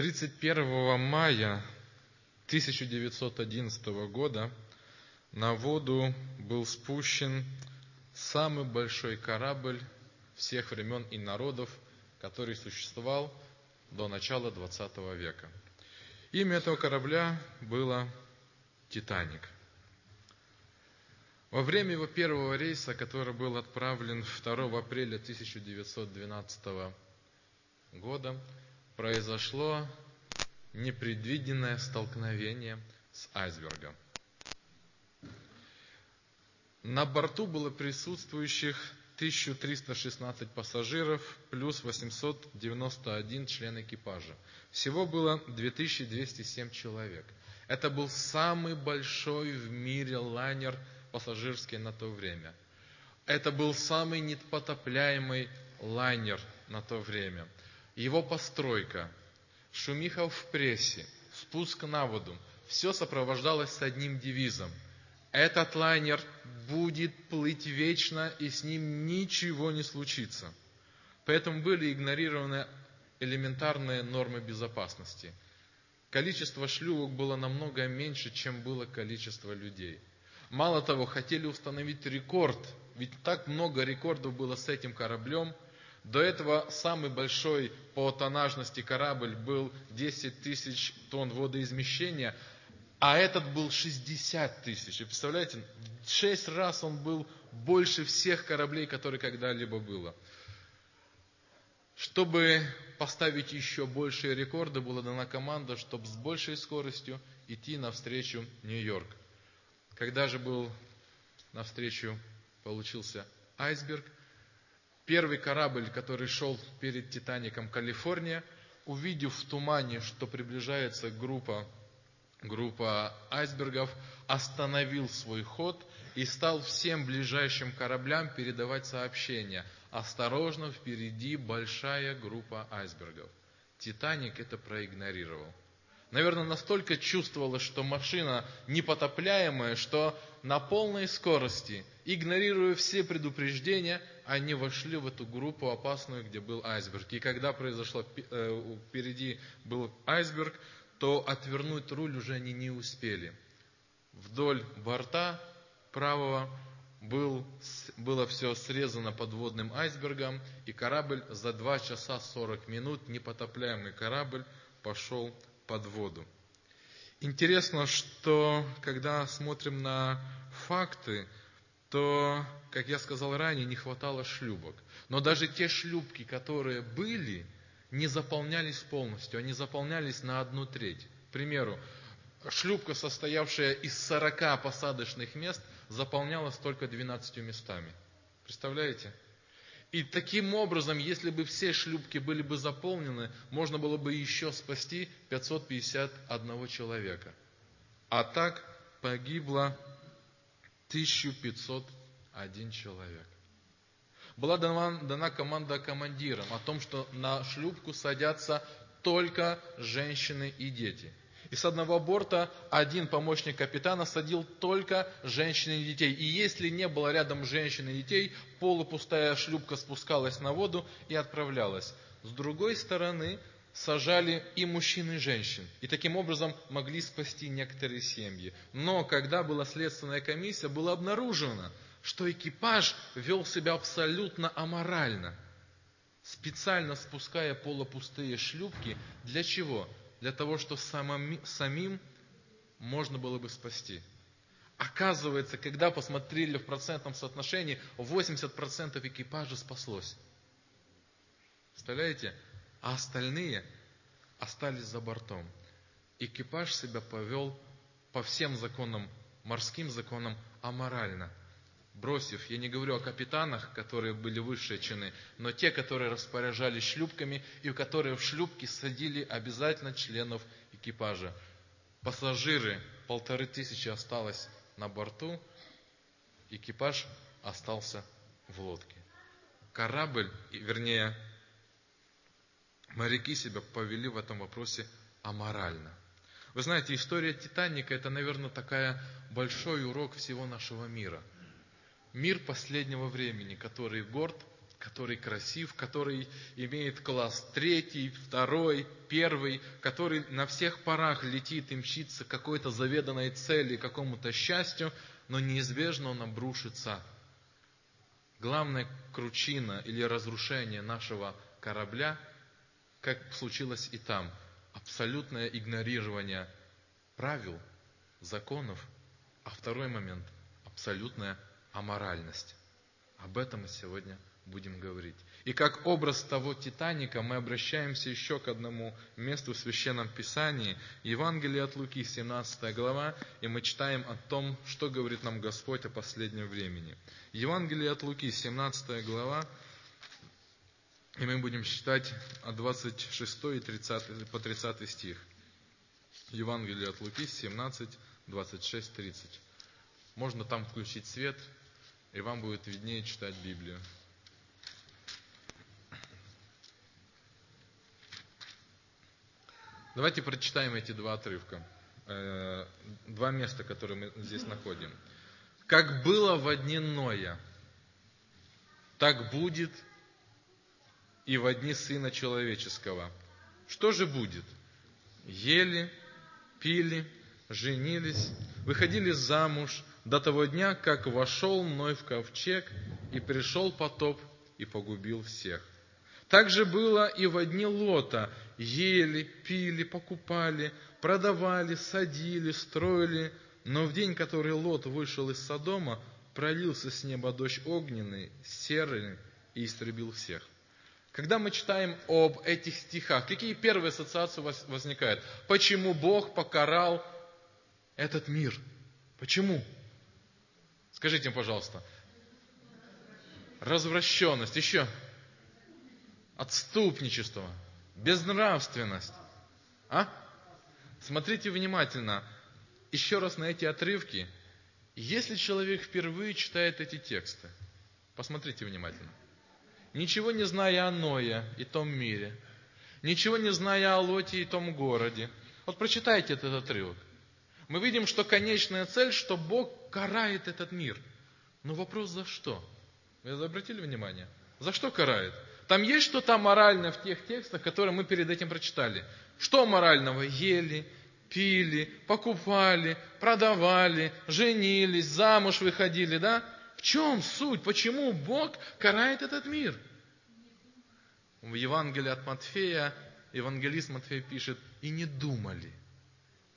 31 мая 1911 года на воду был спущен самый большой корабль всех времен и народов, который существовал до начала 20 века. Имя этого корабля было «Титаник». Во время его первого рейса, который был отправлен 2 апреля 1912 года, произошло непредвиденное столкновение с айсбергом. На борту было присутствующих 1316 пассажиров плюс 891 член экипажа. Всего было 2207 человек. Это был самый большой в мире лайнер пассажирский на то время. Это был самый непотопляемый лайнер на то время. Его постройка, шумиха в прессе, спуск на воду, все сопровождалось с одним девизом. Этот лайнер будет плыть вечно, и с ним ничего не случится. Поэтому были игнорированы элементарные нормы безопасности. Количество шлюпок было намного меньше, чем было количество людей. Мало того, хотели установить рекорд, ведь так много рекордов было с этим кораблем – до этого самый большой по тоннажности корабль был 10 тысяч тонн водоизмещения, а этот был 60 тысяч. Вы представляете, в 6 раз он был больше всех кораблей, которые когда-либо было. Чтобы поставить еще большие рекорды, была дана команда, чтобы с большей скоростью идти навстречу Нью-Йорк. Когда же был навстречу, получился айсберг – Первый корабль, который шел перед Титаником Калифорния, увидев в тумане, что приближается группа, группа айсбергов, остановил свой ход и стал всем ближайшим кораблям передавать сообщение. Осторожно, впереди большая группа айсбергов. Титаник это проигнорировал наверное, настолько чувствовала, что машина непотопляемая, что на полной скорости, игнорируя все предупреждения, они вошли в эту группу опасную, где был айсберг. И когда произошло, э, впереди был айсберг, то отвернуть руль уже они не успели. Вдоль борта правого был, было все срезано подводным айсбергом, и корабль за 2 часа 40 минут, непотопляемый корабль, пошел под воду. Интересно, что когда смотрим на факты, то, как я сказал ранее, не хватало шлюпок. Но даже те шлюпки, которые были, не заполнялись полностью, они заполнялись на одну треть. К примеру, шлюпка, состоявшая из 40 посадочных мест, заполнялась только 12 местами. Представляете? И таким образом, если бы все шлюпки были бы заполнены, можно было бы еще спасти 551 человека. А так погибло 1501 человек. Была дана, дана команда командирам о том, что на шлюпку садятся только женщины и дети. И с одного борта один помощник капитана садил только женщин и детей. И если не было рядом женщин и детей, полупустая шлюпка спускалась на воду и отправлялась. С другой стороны, сажали и мужчин, и женщин. И таким образом могли спасти некоторые семьи. Но когда была следственная комиссия, было обнаружено, что экипаж вел себя абсолютно аморально, специально спуская полупустые шлюпки. Для чего? Для того, что самим, самим можно было бы спасти. Оказывается, когда посмотрели в процентном соотношении, 80% экипажа спаслось. Представляете? А остальные остались за бортом. Экипаж себя повел по всем законам, морским законам, аморально бросив, я не говорю о капитанах, которые были высшие чины, но те, которые распоряжались шлюпками и у которых в шлюпки садили обязательно членов экипажа. Пассажиры, полторы тысячи осталось на борту, экипаж остался в лодке. Корабль, вернее, моряки себя повели в этом вопросе аморально. Вы знаете, история Титаника – это, наверное, такая большой урок всего нашего мира – Мир последнего времени, который горд который красив, который имеет класс третий, второй, первый, который на всех парах летит и мчится к какой-то заведанной цели, какому-то счастью, но неизбежно он обрушится. Главная кручина или разрушение нашего корабля, как случилось и там, абсолютное игнорирование правил, законов, а второй момент – абсолютная аморальность. Об этом мы сегодня будем говорить. И как образ того Титаника мы обращаемся еще к одному месту в Священном Писании, Евангелие от Луки, 17 глава, и мы читаем о том, что говорит нам Господь о последнем времени. Евангелие от Луки, 17 глава, и мы будем читать от 26 и 30, по 30 стих. Евангелие от Луки, 17, 26, 30. Можно там включить свет, и вам будет виднее читать Библию. Давайте прочитаем эти два отрывка, э, два места, которые мы здесь находим. Как было в дни Ноя, так будет и в дни Сына Человеческого. Что же будет? Ели, пили, женились, выходили замуж до того дня, как вошел Ной в ковчег, и пришел потоп и погубил всех. Так же было и в дни Лота. Ели, пили, покупали, продавали, садили, строили. Но в день, который Лот вышел из Содома, пролился с неба дождь огненный, серый и истребил всех. Когда мы читаем об этих стихах, какие первые ассоциации возникают? Почему Бог покарал этот мир? Почему? Скажите, пожалуйста. Развращенность. Еще отступничество, безнравственность. А? Смотрите внимательно еще раз на эти отрывки. Если человек впервые читает эти тексты, посмотрите внимательно. Ничего не зная о Ное и том мире, ничего не зная о Лоте и том городе, вот прочитайте этот отрывок. Мы видим, что конечная цель, что Бог карает этот мир. Но вопрос за что? Вы обратили внимание? За что карает? Там есть что-то моральное в тех текстах, которые мы перед этим прочитали. Что морального? Ели, пили, покупали, продавали, женились, замуж выходили, да? В чем суть? Почему Бог карает этот мир? В Евангелии от Матфея евангелист Матфей пишет, и не думали.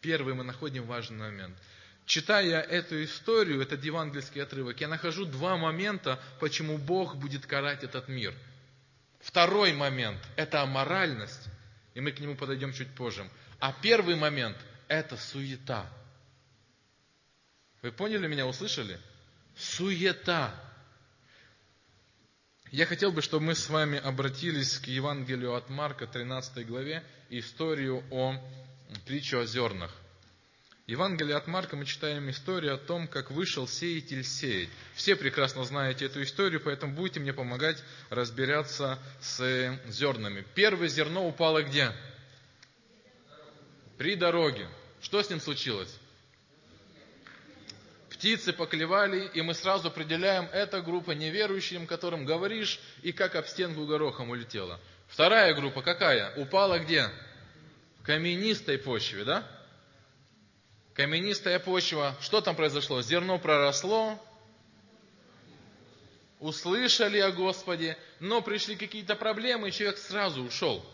Первый мы находим важный момент. Читая эту историю, этот евангельский отрывок, я нахожу два момента, почему Бог будет карать этот мир – Второй момент – это аморальность, и мы к нему подойдем чуть позже. А первый момент – это суета. Вы поняли меня, услышали? Суета. Я хотел бы, чтобы мы с вами обратились к Евангелию от Марка, 13 главе, историю о притче о зернах. Евангелие от Марка мы читаем историю о том, как вышел сеятель сеять. Все прекрасно знаете эту историю, поэтому будете мне помогать разбираться с зернами. Первое зерно упало где? При дороге. Что с ним случилось? Птицы поклевали, и мы сразу определяем, это группа неверующим, которым говоришь, и как об стенку горохом улетела. Вторая группа какая? Упала где? В каменистой почве, да? Каменистая почва, что там произошло? Зерно проросло, услышали о Господе, но пришли какие-то проблемы, и человек сразу ушел.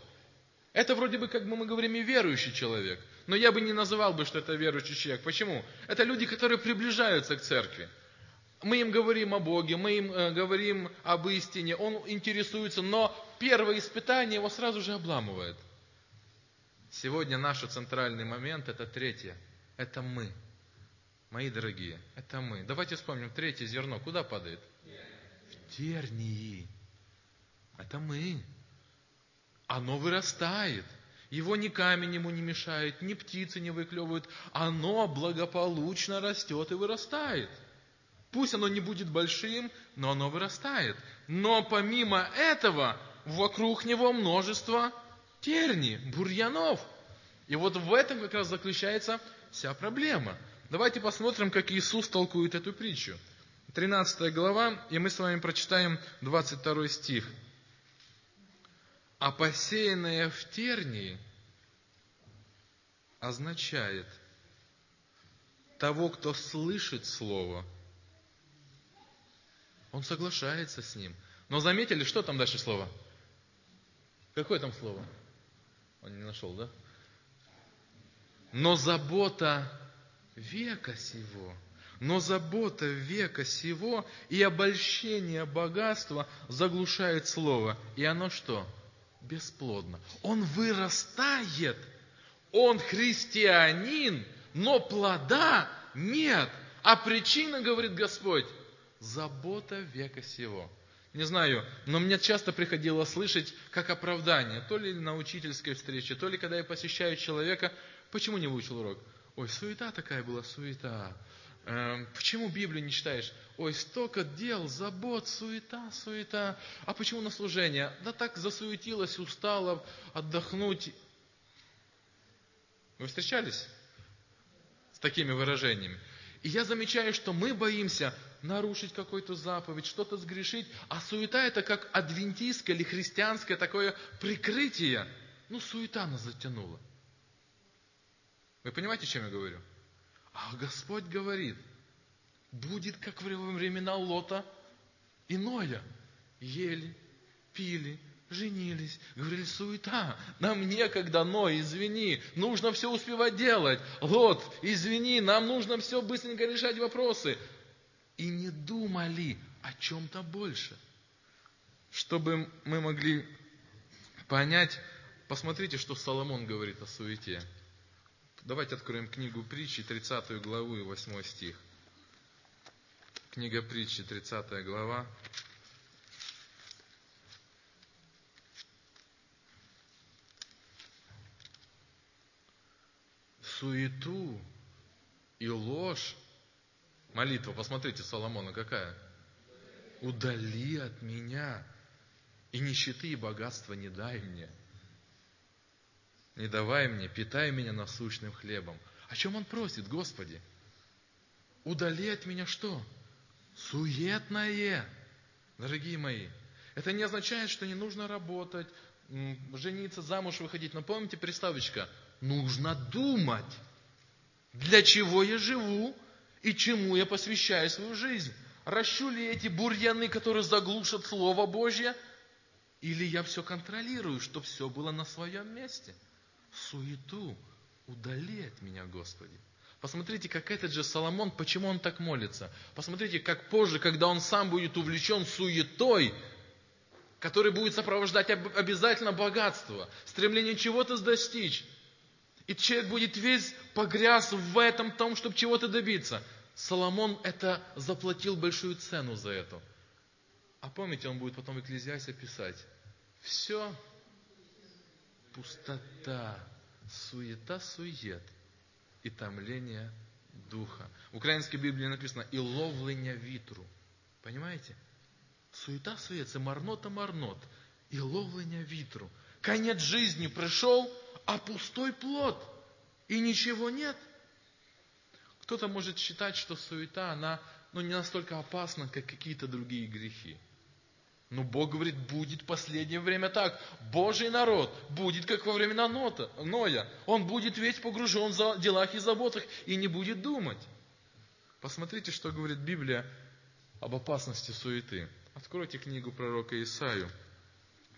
Это вроде бы, как бы мы говорим, и верующий человек. Но я бы не называл бы, что это верующий человек. Почему? Это люди, которые приближаются к церкви. Мы им говорим о Боге, мы им э, говорим об истине, он интересуется, но первое испытание его сразу же обламывает. Сегодня наш центральный момент – это третье – это мы. Мои дорогие, это мы. Давайте вспомним, третье зерно куда падает? В тернии. Это мы. Оно вырастает. Его ни камень ему не мешает, ни птицы не выклевывают. Оно благополучно растет и вырастает. Пусть оно не будет большим, но оно вырастает. Но помимо этого, вокруг него множество терни, бурьянов. И вот в этом как раз заключается вся проблема. Давайте посмотрим, как Иисус толкует эту притчу. 13 глава, и мы с вами прочитаем 22 стих. А посеянное в тернии означает того, кто слышит Слово, он соглашается с ним. Но заметили, что там дальше слово? Какое там слово? Он не нашел, да? Но забота века сего, но забота века сего и обольщение богатства заглушает слово. И оно что? Бесплодно. Он вырастает, он христианин, но плода нет. А причина, говорит Господь, забота века сего. Не знаю, но мне часто приходилось слышать как оправдание, то ли на учительской встрече, то ли когда я посещаю человека, почему не выучил урок? Ой, суета такая была, суета. Эм, почему Библию не читаешь? Ой, столько дел, забот, суета, суета. А почему на служение? Да так засуетилась, устала отдохнуть. Вы встречались с такими выражениями? И я замечаю, что мы боимся нарушить какую-то заповедь, что-то сгрешить, а суета это как адвентистское или христианское такое прикрытие. Ну, суета нас затянула. Вы понимаете, о чем я говорю? А Господь говорит, будет как во времена Лота и Ноя. Ели, пили, женились. Говорили, суета, нам некогда, но извини, нужно все успевать делать. Лот, извини, нам нужно все быстренько решать вопросы. И не думали о чем-то больше. Чтобы мы могли понять, посмотрите, что Соломон говорит о суете. Давайте откроем книгу притчи, 30 главу и 8 стих. Книга притчи, 30 глава, суету и ложь. Молитва, посмотрите, Соломона какая? Удали от меня, и нищеты и богатства не дай мне. Не давай мне, питай меня насущным хлебом. О чем он просит, Господи? Удали от меня что? Суетное. Дорогие мои, это не означает, что не нужно работать, жениться, замуж выходить. Но помните приставочка? нужно думать, для чего я живу и чему я посвящаю свою жизнь. Ращу ли эти бурьяны, которые заглушат Слово Божье, или я все контролирую, чтобы все было на своем месте? Суету удали от меня, Господи. Посмотрите, как этот же Соломон, почему он так молится. Посмотрите, как позже, когда он сам будет увлечен суетой, который будет сопровождать обязательно богатство, стремление чего-то достичь, и человек будет весь погряз в этом том, чтобы чего-то добиться. Соломон это заплатил большую цену за это. А помните, он будет потом в Экклезиасе писать. Все пустота, суета, сует и томление духа. В украинской Библии написано «и ловлення витру». Понимаете? Суета, сует, це марнота, марнот. И ловлення витру. Конец жизни пришел, а пустой плод, и ничего нет. Кто-то может считать, что суета, она ну, не настолько опасна, как какие-то другие грехи. Но Бог говорит, будет последнее время так. Божий народ будет, как во времена Нота, Ноя. Он будет весь погружен в делах и заботах и не будет думать. Посмотрите, что говорит Библия об опасности суеты. Откройте книгу пророка Исаию,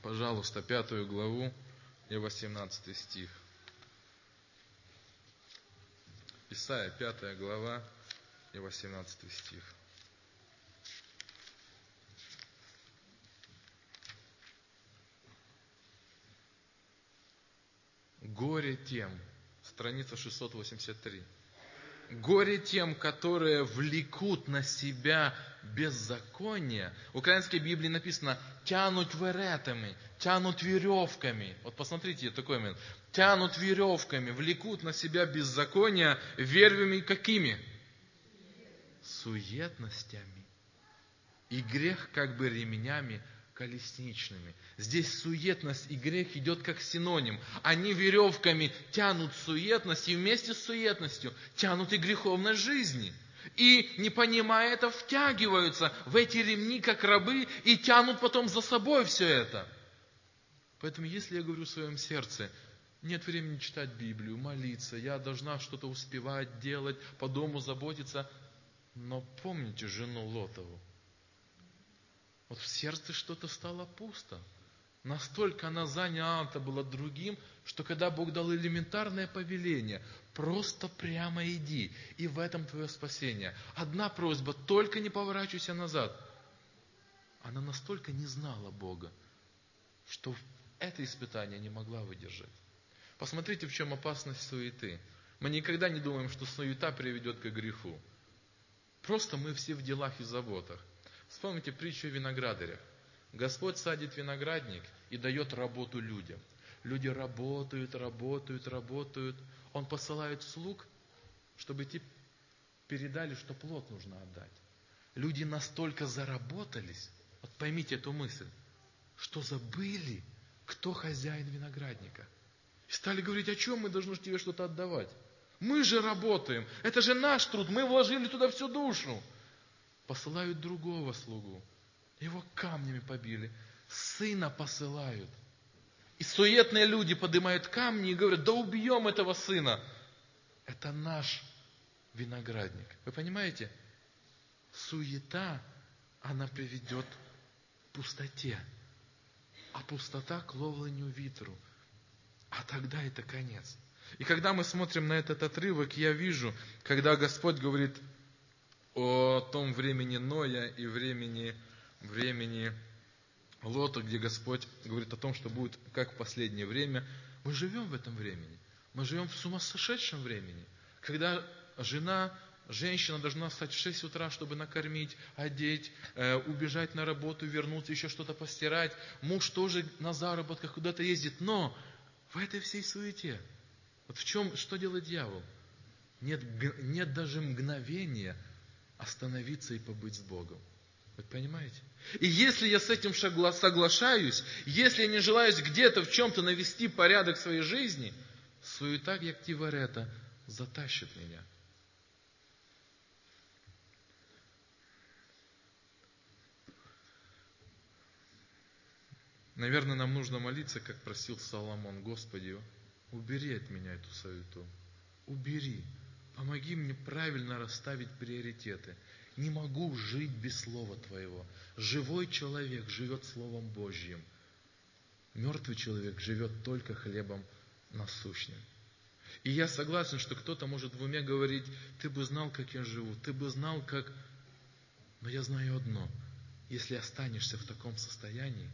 пожалуйста, пятую главу и 18 стих. Исайя, 5 глава и 18 стих. Горе тем, страница 683. Горе тем, которые влекут на себя беззаконие. В украинской Библии написано «тянут веретами», «тянут веревками». Вот посмотрите, такой момент. «Тянут веревками», влекут на себя беззаконие вервями какими? Суетностями. И грех как бы ремнями колесничными. Здесь суетность и грех идет как синоним. Они веревками тянут суетность и вместе с суетностью тянут и греховной жизни. И, не понимая это, втягиваются в эти ремни, как рабы, и тянут потом за собой все это. Поэтому, если я говорю в своем сердце, нет времени читать Библию, молиться, я должна что-то успевать, делать, по дому заботиться, но помните жену Лотову. Вот в сердце что-то стало пусто. Настолько она занята была другим, что когда Бог дал элементарное повеление, просто прямо иди, и в этом твое спасение. Одна просьба, только не поворачивайся назад. Она настолько не знала Бога, что это испытание не могла выдержать. Посмотрите, в чем опасность суеты. Мы никогда не думаем, что суета приведет к греху. Просто мы все в делах и заботах. Вспомните притчу о виноградарях. Господь садит виноградник и дает работу людям. Люди работают, работают, работают. Он посылает слуг, чтобы те передали, что плод нужно отдать. Люди настолько заработались, вот поймите эту мысль, что забыли, кто хозяин виноградника. И стали говорить, о чем мы должны тебе что-то отдавать. Мы же работаем, это же наш труд, мы вложили туда всю душу. Посылают другого слугу. Его камнями побили. Сына посылают. И суетные люди поднимают камни и говорят, да убьем этого сына. Это наш виноградник. Вы понимаете? Суета, она приведет к пустоте. А пустота к ловлению ветру. А тогда это конец. И когда мы смотрим на этот отрывок, я вижу, когда Господь говорит о том времени Ноя и времени, времени Лота, где Господь говорит о том, что будет как в последнее время. Мы живем в этом времени. Мы живем в сумасшедшем времени, когда жена, женщина должна встать в 6 утра, чтобы накормить, одеть, э, убежать на работу, вернуться, еще что-то постирать. Муж тоже на заработках куда-то ездит. Но в этой всей суете – вот в чем, что делает дьявол? Нет, нет даже мгновения остановиться и побыть с Богом. Вы понимаете? И если я с этим соглашаюсь, если я не желаю где-то в чем-то навести порядок в своей жизни, суета Яктиварета затащит меня. Наверное, нам нужно молиться, как просил Соломон, Господи, Убери от меня эту суету. Убери. Помоги мне правильно расставить приоритеты. Не могу жить без Слова Твоего. Живой человек живет Словом Божьим. Мертвый человек живет только хлебом насущным. И я согласен, что кто-то может в уме говорить, ты бы знал, как я живу, ты бы знал, как... Но я знаю одно, если останешься в таком состоянии,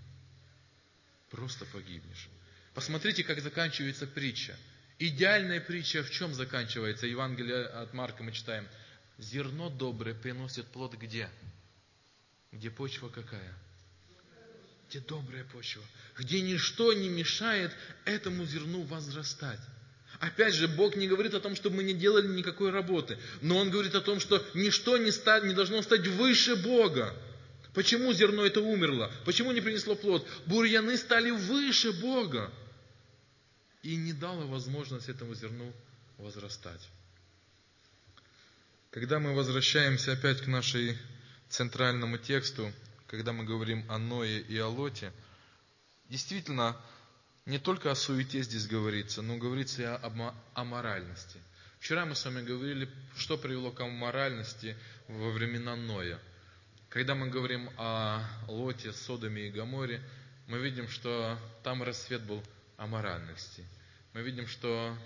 просто погибнешь. Посмотрите, как заканчивается притча. Идеальная притча в чем заканчивается? Евангелие от Марка мы читаем. Зерно доброе приносит плод где? Где почва какая? Где добрая почва. Где ничто не мешает этому зерну возрастать. Опять же, Бог не говорит о том, чтобы мы не делали никакой работы. Но Он говорит о том, что ничто не, ста, не должно стать выше Бога. Почему зерно это умерло? Почему не принесло плод? Бурьяны стали выше Бога и не дала возможность этому зерну возрастать. Когда мы возвращаемся опять к нашей центральному тексту, когда мы говорим о Ное и о Лоте, действительно, не только о суете здесь говорится, но говорится и о, о моральности. Вчера мы с вами говорили, что привело к моральности во времена Ноя. Когда мы говорим о Лоте, Содоме и Гаморе, мы видим, что там рассвет был аморальности – мы видим, что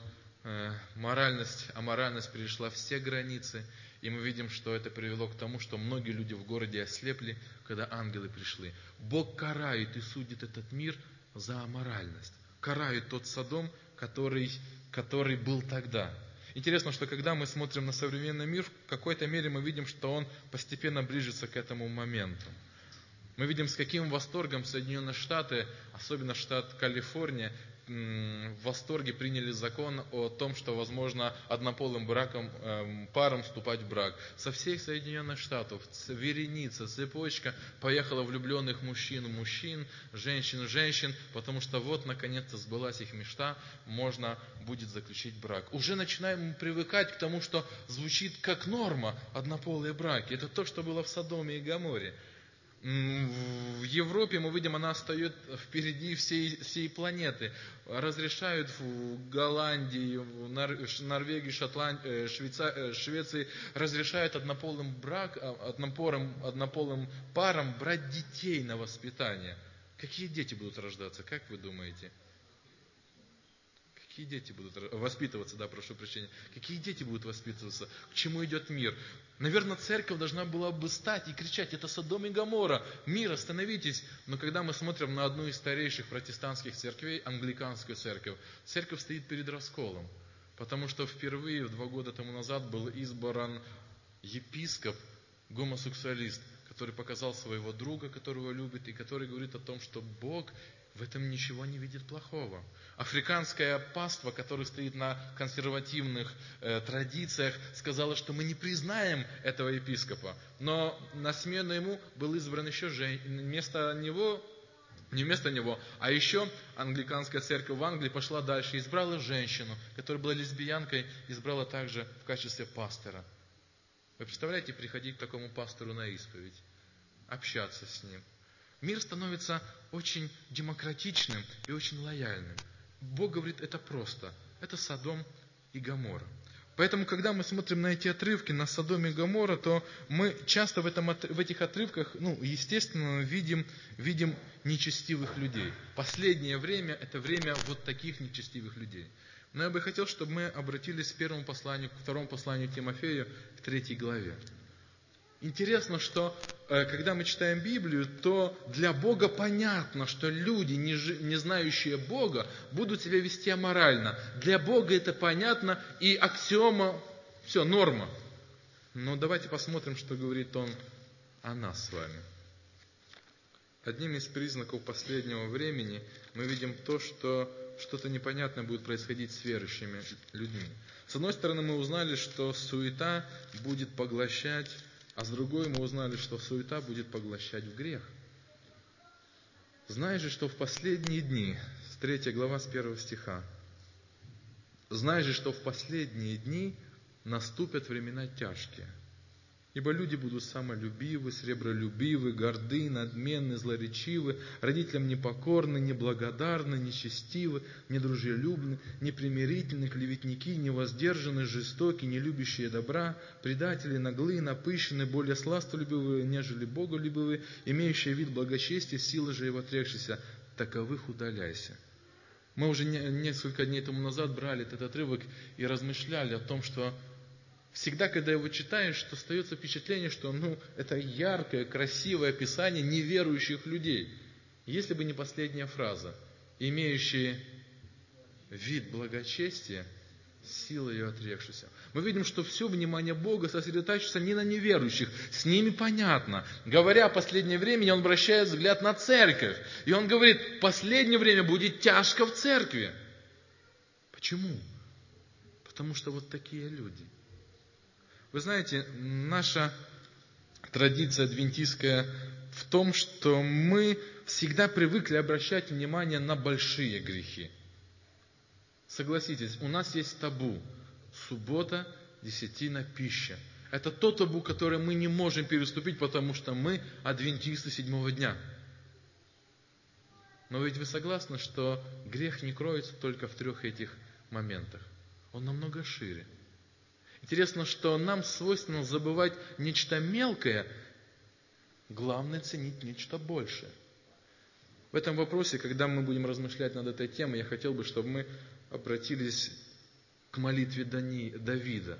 э, моральность, аморальность перешла все границы, и мы видим, что это привело к тому, что многие люди в городе ослепли, когда ангелы пришли. Бог карает и судит этот мир за аморальность. Карает тот Содом, который, который был тогда. Интересно, что когда мы смотрим на современный мир, в какой-то мере мы видим, что он постепенно ближется к этому моменту. Мы видим, с каким восторгом Соединенные Штаты, особенно штат Калифорния, в восторге приняли закон о том, что возможно однополым браком, эм, парам вступать в брак. Со всех Соединенных Штатов вереница, цепочка поехала влюбленных мужчин, мужчин, женщин, женщин, потому что вот наконец-то сбылась их мечта, можно будет заключить брак. Уже начинаем привыкать к тому, что звучит как норма однополые браки. Это то, что было в Содоме и Гаморе в Европе, мы видим, она стоит впереди всей, всей планеты. Разрешают в Голландии, в Норвегии, Шотландии, э, Швейца, э, Швеции, разрешают однополым, брак, а, однополым, однополым парам брать детей на воспитание. Какие дети будут рождаться, как вы думаете? Какие дети будут воспитываться, да, прошу прощения. Какие дети будут воспитываться? К чему идет мир? Наверное, церковь должна была бы стать и кричать, это Содом и Гамора, мир, остановитесь. Но когда мы смотрим на одну из старейших протестантских церквей, англиканскую церковь, церковь стоит перед расколом. Потому что впервые, два года тому назад, был избран епископ, гомосексуалист, который показал своего друга, которого любит, и который говорит о том, что Бог в этом ничего не видит плохого. Африканская паства, которая стоит на консервативных э, традициях, сказала, что мы не признаем этого епископа. Но на смену ему был избран еще жен... вместо него не вместо него, а еще англиканская церковь в Англии пошла дальше и избрала женщину, которая была лесбиянкой, избрала также в качестве пастора. Вы представляете, приходить к такому пастору на исповедь, общаться с ним. Мир становится очень демократичным и очень лояльным. Бог говорит, это просто. Это Содом и Гамора. Поэтому, когда мы смотрим на эти отрывки, на Содом и Гамора, то мы часто в, этом, в этих отрывках, ну, естественно, видим, видим нечестивых людей. Последнее время – это время вот таких нечестивых людей. Но я бы хотел, чтобы мы обратились к первому посланию, к второму посланию Тимофею, к третьей главе. Интересно, что э, когда мы читаем Библию, то для Бога понятно, что люди, не, знающие Бога, будут себя вести аморально. Для Бога это понятно и аксиома, все, норма. Но давайте посмотрим, что говорит Он о нас с вами. Одним из признаков последнего времени мы видим то, что что-то непонятное будет происходить с верующими людьми. С одной стороны, мы узнали, что суета будет поглощать а с другой мы узнали, что суета будет поглощать в грех. Знаешь же, что в последние дни, с 3 глава, с 1 стиха, знаешь же, что в последние дни наступят времена тяжкие – Ибо люди будут самолюбивы, сребролюбивы, горды, надменны, злоречивы, родителям непокорны, неблагодарны, нечестивы, недружелюбны, непримирительны, клеветники, невоздержаны, жестоки, не любящие добра, предатели, наглые, напыщены, более сластолюбивые, нежели боголюбивые, имеющие вид благочестия, силы же его отрекшися, таковых удаляйся. Мы уже несколько дней тому назад брали этот отрывок и размышляли о том, что Всегда, когда его читаешь, то остается впечатление, что ну, это яркое, красивое описание неверующих людей. Если бы не последняя фраза, имеющие вид благочестия, сила ее отрекшуюся. Мы видим, что все внимание Бога сосредотачивается не на неверующих, с ними понятно. Говоря о последнее время, он обращает взгляд на церковь. И он говорит, последнее время будет тяжко в церкви. Почему? Потому что вот такие люди – вы знаете, наша традиция адвентистская в том, что мы всегда привыкли обращать внимание на большие грехи. Согласитесь, у нас есть табу. Суббота, десятина, пища. Это то табу, которое мы не можем переступить, потому что мы адвентисты седьмого дня. Но ведь вы согласны, что грех не кроется только в трех этих моментах. Он намного шире. Интересно, что нам свойственно забывать нечто мелкое, главное ценить нечто большее. В этом вопросе, когда мы будем размышлять над этой темой, я хотел бы, чтобы мы обратились к молитве Дани, Давида.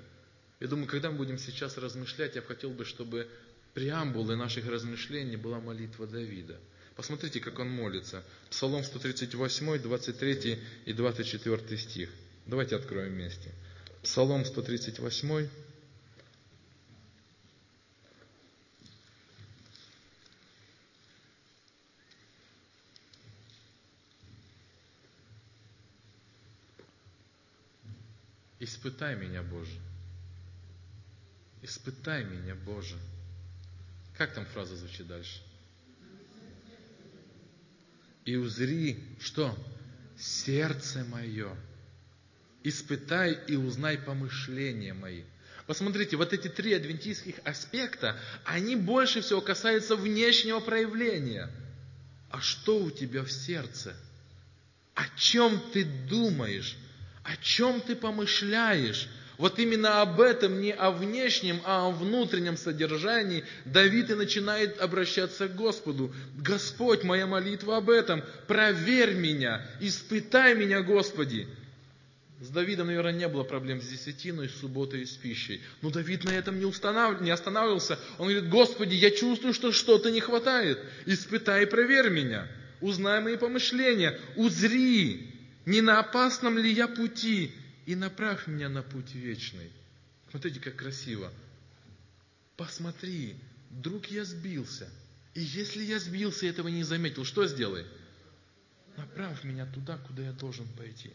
Я думаю, когда мы будем сейчас размышлять, я хотел бы, чтобы преамбулой наших размышлений была молитва Давида. Посмотрите, как он молится. Псалом 138, 23 и 24 стих. Давайте откроем вместе. Псалом 138. Испытай меня, Боже. Испытай меня, Боже. Как там фраза звучит дальше? И узри, что? Сердце мое. Испытай и узнай помышления мои. Посмотрите, вот эти три адвентистских аспекта, они больше всего касаются внешнего проявления. А что у тебя в сердце? О чем ты думаешь? О чем ты помышляешь? Вот именно об этом, не о внешнем, а о внутреннем содержании Давид и начинает обращаться к Господу. Господь, моя молитва об этом. Проверь меня, испытай меня, Господи. С Давидом, наверное, не было проблем с десятиной, с субботой и с пищей. Но Давид на этом не, установ... не останавливался. Он говорит, Господи, я чувствую, что что-то не хватает. Испытай и проверь меня. Узнай мои помышления. Узри, не на опасном ли я пути, и направь меня на путь вечный. Смотрите, как красиво. Посмотри, вдруг я сбился. И если я сбился и этого не заметил, что сделай? Направь меня туда, куда я должен пойти.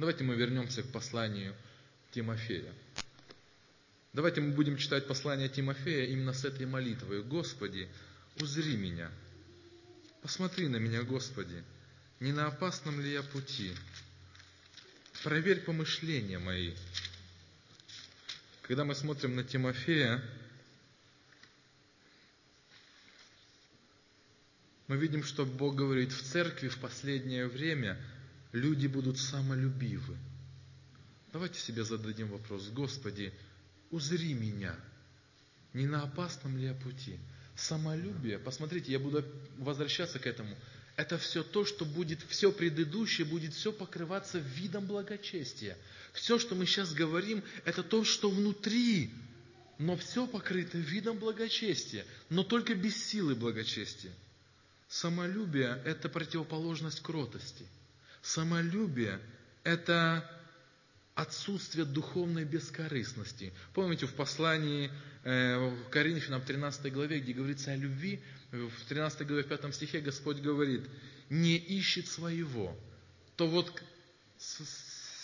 Давайте мы вернемся к посланию Тимофея. Давайте мы будем читать послание Тимофея именно с этой молитвой. Господи, узри меня. Посмотри на меня, Господи. Не на опасном ли я пути? Проверь помышления мои. Когда мы смотрим на Тимофея, мы видим, что Бог говорит, в церкви в последнее время люди будут самолюбивы. Давайте себе зададим вопрос, Господи, узри меня, не на опасном ли я пути? Самолюбие, посмотрите, я буду возвращаться к этому – это все то, что будет, все предыдущее будет все покрываться видом благочестия. Все, что мы сейчас говорим, это то, что внутри, но все покрыто видом благочестия, но только без силы благочестия. Самолюбие – это противоположность кротости. Самолюбие – это отсутствие духовной бескорыстности. Помните в послании э, к Коринфянам 13 главе, где говорится о любви, в 13 главе, в 5 стихе Господь говорит, не ищет своего, то вот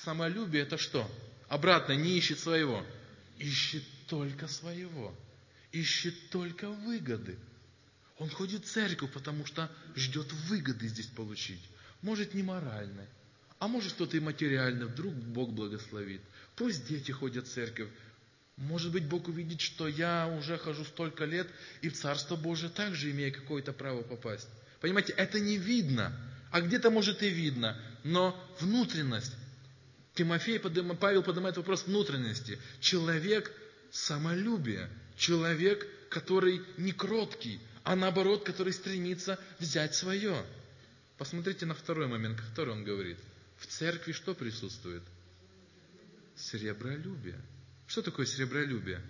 самолюбие это что? Обратно, не ищет своего. Ищет только своего. Ищет только выгоды. Он ходит в церковь, потому что ждет выгоды здесь получить. Может, не моральной, а может, что-то и материальное. Вдруг Бог благословит. Пусть дети ходят в церковь. Может быть, Бог увидит, что я уже хожу столько лет, и в Царство Божие также имею какое-то право попасть. Понимаете, это не видно, а где-то может и видно, но внутренность. Тимофей, Павел поднимает вопрос внутренности. Человек самолюбие, человек, который не кроткий, а наоборот, который стремится взять свое. Посмотрите на второй момент, который он говорит. В церкви что присутствует? Сребролюбие. Что такое серебролюбие?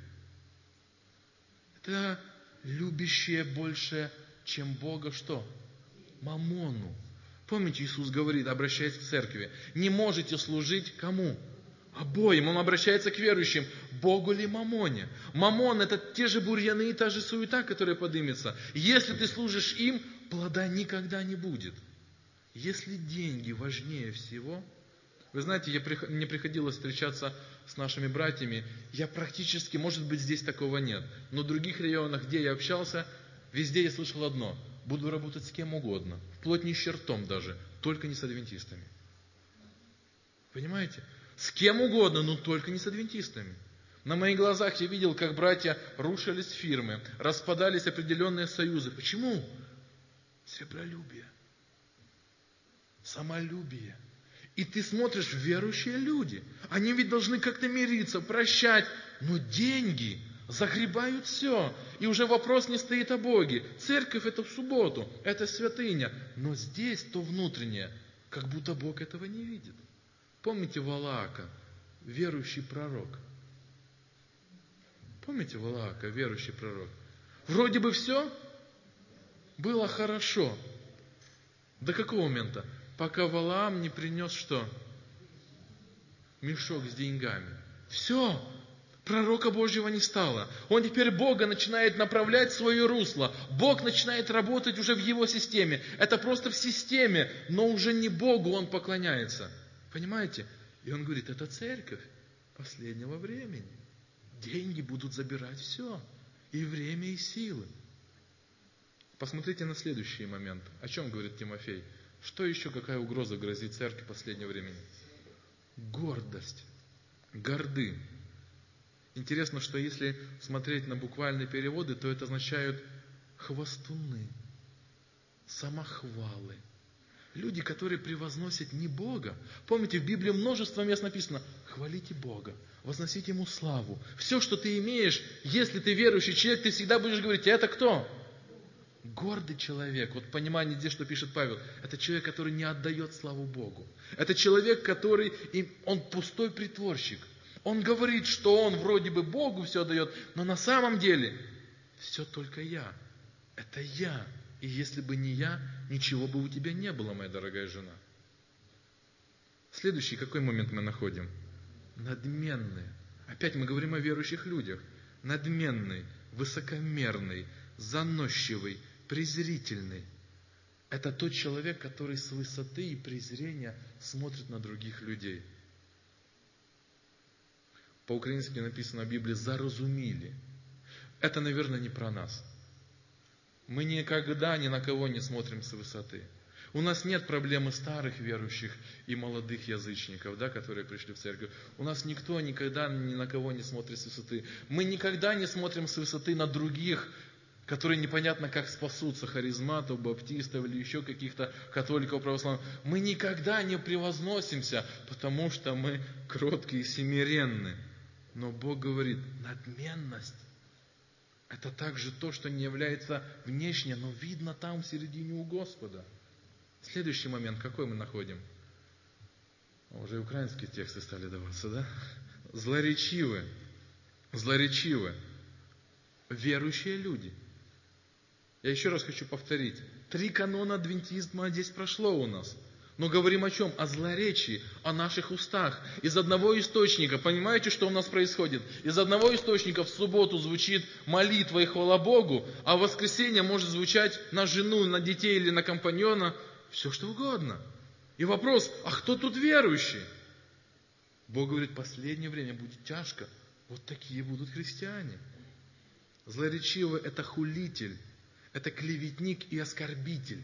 Это любящее больше, чем Бога, что? Мамону. Помните, Иисус говорит, обращаясь к церкви, не можете служить кому? Обоим. Он обращается к верующим. Богу ли мамоне? Мамон – это те же бурьяны и та же суета, которая поднимется. Если ты служишь им, плода никогда не будет. Если деньги важнее всего – вы знаете, я, мне приходилось встречаться с нашими братьями. Я практически, может быть, здесь такого нет. Но в других районах, где я общался, везде я слышал одно. Буду работать с кем угодно. Вплоть не с чертом даже. Только не с адвентистами. Понимаете? С кем угодно, но только не с адвентистами. На моих глазах я видел, как братья рушились фирмы, распадались определенные союзы. Почему? Сребролюбие. Самолюбие. И ты смотришь, верующие люди, они ведь должны как-то мириться, прощать, но деньги загребают все. И уже вопрос не стоит о Боге. Церковь это в субботу, это святыня. Но здесь то внутреннее, как будто Бог этого не видит. Помните Валаака, верующий пророк? Помните Валаака, верующий пророк? Вроде бы все было хорошо. До какого момента? Пока Валаам не принес что? Мешок с деньгами. Все, пророка Божьего не стало. Он теперь Бога начинает направлять в свое русло. Бог начинает работать уже в его системе. Это просто в системе, но уже не Богу он поклоняется. Понимаете? И он говорит, это церковь последнего времени. Деньги будут забирать все. И время, и силы. Посмотрите на следующий момент. О чем говорит Тимофей? Что еще, какая угроза грозит церкви последнего времени? Гордость. Горды. Интересно, что если смотреть на буквальные переводы, то это означает хвостуны, самохвалы. Люди, которые превозносят не Бога. Помните, в Библии множество мест написано, хвалите Бога, возносите Ему славу. Все, что ты имеешь, если ты верующий человек, ты всегда будешь говорить, это кто? Гордый человек, вот понимание здесь, что пишет Павел, это человек, который не отдает славу Богу. Это человек, который, он пустой притворщик. Он говорит, что он вроде бы Богу все дает, но на самом деле все только я. Это я. И если бы не я, ничего бы у тебя не было, моя дорогая жена. Следующий, какой момент мы находим? Надменные. Опять мы говорим о верующих людях. Надменный, высокомерный, заносчивый, презрительный. Это тот человек, который с высоты и презрения смотрит на других людей. По-украински написано в Библии «заразумили». Это, наверное, не про нас. Мы никогда ни на кого не смотрим с высоты. У нас нет проблемы старых верующих и молодых язычников, да, которые пришли в церковь. У нас никто никогда ни на кого не смотрит с высоты. Мы никогда не смотрим с высоты на других, которые непонятно как спасутся, харизматов, баптистов или еще каких-то католиков, православных. Мы никогда не превозносимся, потому что мы кроткие и смиренны. Но Бог говорит, надменность это также то, что не является внешне, но видно там, в середине у Господа. Следующий момент, какой мы находим? Уже украинские тексты стали даваться, да? Злоречивы. Злоречивы. Верующие люди. Я еще раз хочу повторить. Три канона адвентизма здесь прошло у нас – но говорим о чем? О злоречии, о наших устах. Из одного источника, понимаете, что у нас происходит? Из одного источника в субботу звучит молитва и хвала Богу, а в воскресенье может звучать на жену, на детей или на компаньона, все что угодно. И вопрос, а кто тут верующий? Бог говорит, последнее время будет тяжко. Вот такие будут христиане. Злоречивый – это хулитель, это клеветник и оскорбитель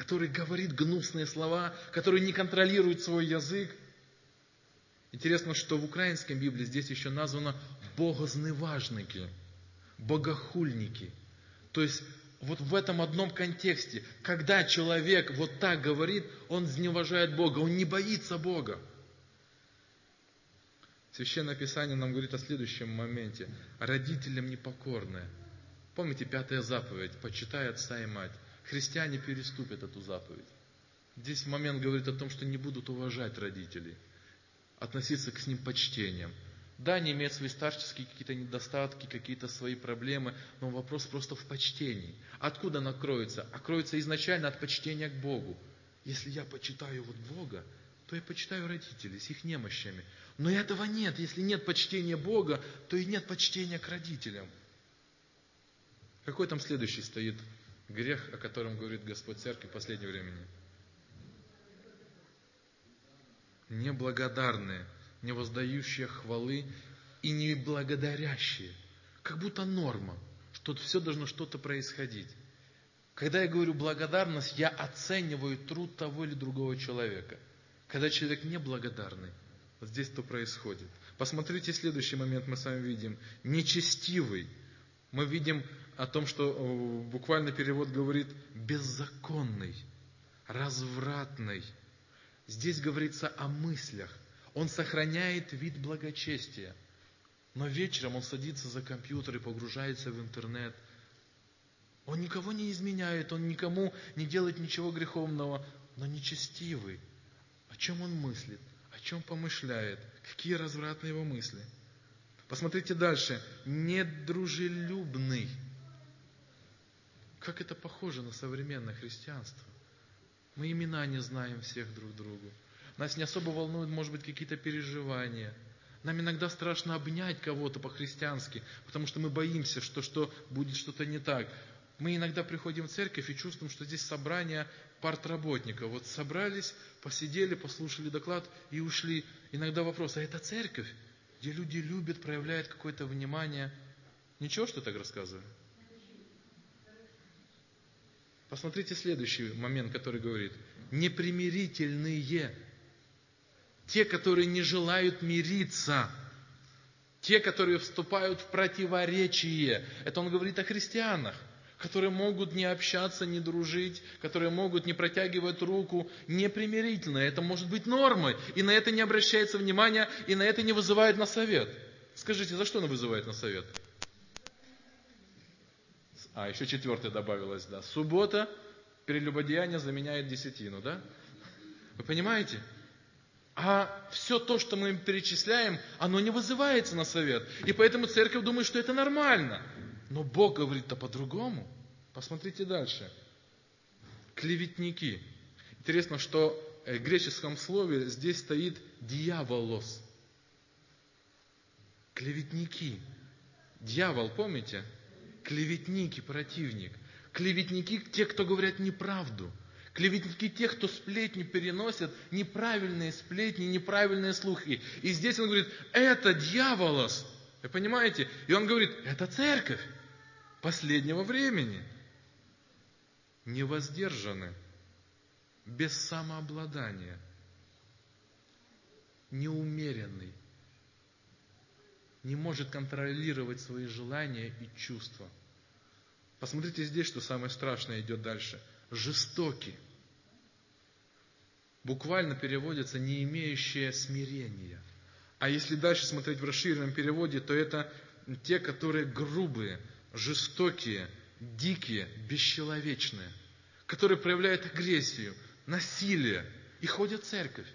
который говорит гнусные слова, который не контролирует свой язык. Интересно, что в украинском Библии здесь еще названо богозневажники, богохульники. То есть вот в этом одном контексте, когда человек вот так говорит, он изневажает Бога, он не боится Бога. Священное Писание нам говорит о следующем моменте. Родителям непокорные. Помните пятая заповедь, почитай отца и мать христиане переступят эту заповедь. Здесь момент говорит о том, что не будут уважать родителей, относиться к ним почтением. Да, они имеют свои старческие какие-то недостатки, какие-то свои проблемы, но вопрос просто в почтении. Откуда она кроется? А кроется изначально от почтения к Богу. Если я почитаю вот Бога, то я почитаю родителей с их немощами. Но этого нет. Если нет почтения Бога, то и нет почтения к родителям. Какой там следующий стоит Грех, о котором говорит Господь Церкви в последнее время. Неблагодарные, не воздающие хвалы и не благодарящие. Как будто норма, что все должно что-то происходить. Когда я говорю благодарность, я оцениваю труд того или другого человека. Когда человек неблагодарный, вот здесь то происходит. Посмотрите, следующий момент мы с вами видим. Нечестивый. Мы видим о том, что э, буквально перевод говорит беззаконный, развратный. Здесь говорится о мыслях. Он сохраняет вид благочестия. Но вечером он садится за компьютер и погружается в интернет. Он никого не изменяет, он никому не делает ничего греховного, но нечестивый. О чем он мыслит? О чем помышляет? Какие развратные его мысли? Посмотрите дальше. Недружелюбный. Как это похоже на современное христианство? Мы имена не знаем всех друг другу. Нас не особо волнуют, может быть, какие-то переживания. Нам иногда страшно обнять кого-то по-христиански, потому что мы боимся, что, что будет что-то не так. Мы иногда приходим в церковь и чувствуем, что здесь собрание партработников. Вот собрались, посидели, послушали доклад и ушли. Иногда вопрос, а это церковь, где люди любят, проявляют какое-то внимание. Ничего, что так рассказываю? Посмотрите следующий момент, который говорит. Непримирительные. Те, которые не желают мириться. Те, которые вступают в противоречие. Это он говорит о христианах которые могут не общаться, не дружить, которые могут не протягивать руку, непримирительно. Это может быть нормой, и на это не обращается внимания, и на это не вызывает на совет. Скажите, за что она вызывает на совет? А, еще четвертое добавилось, да. Суббота, прелюбодеяние заменяет десятину, да? Вы понимаете? А все то, что мы перечисляем, оно не вызывается на совет. И поэтому церковь думает, что это нормально. Но Бог говорит-то по-другому. Посмотрите дальше. Клеветники. Интересно, что в греческом слове здесь стоит дьяволос. Клеветники. Дьявол, помните? Клеветники, противник. Клеветники – те, кто говорят неправду. Клеветники – те, кто сплетни переносят, неправильные сплетни, неправильные слухи. И здесь он говорит, это дьяволос. Вы понимаете? И он говорит, это церковь последнего времени. Невоздержаны, без самообладания, неумеренный, не может контролировать свои желания и чувства. Посмотрите здесь, что самое страшное идет дальше. Жестокий. Буквально переводится не имеющее смирения. А если дальше смотреть в расширенном переводе, то это те, которые грубые, жестокие, дикие, бесчеловечные, которые проявляют агрессию, насилие и ходят в церковь.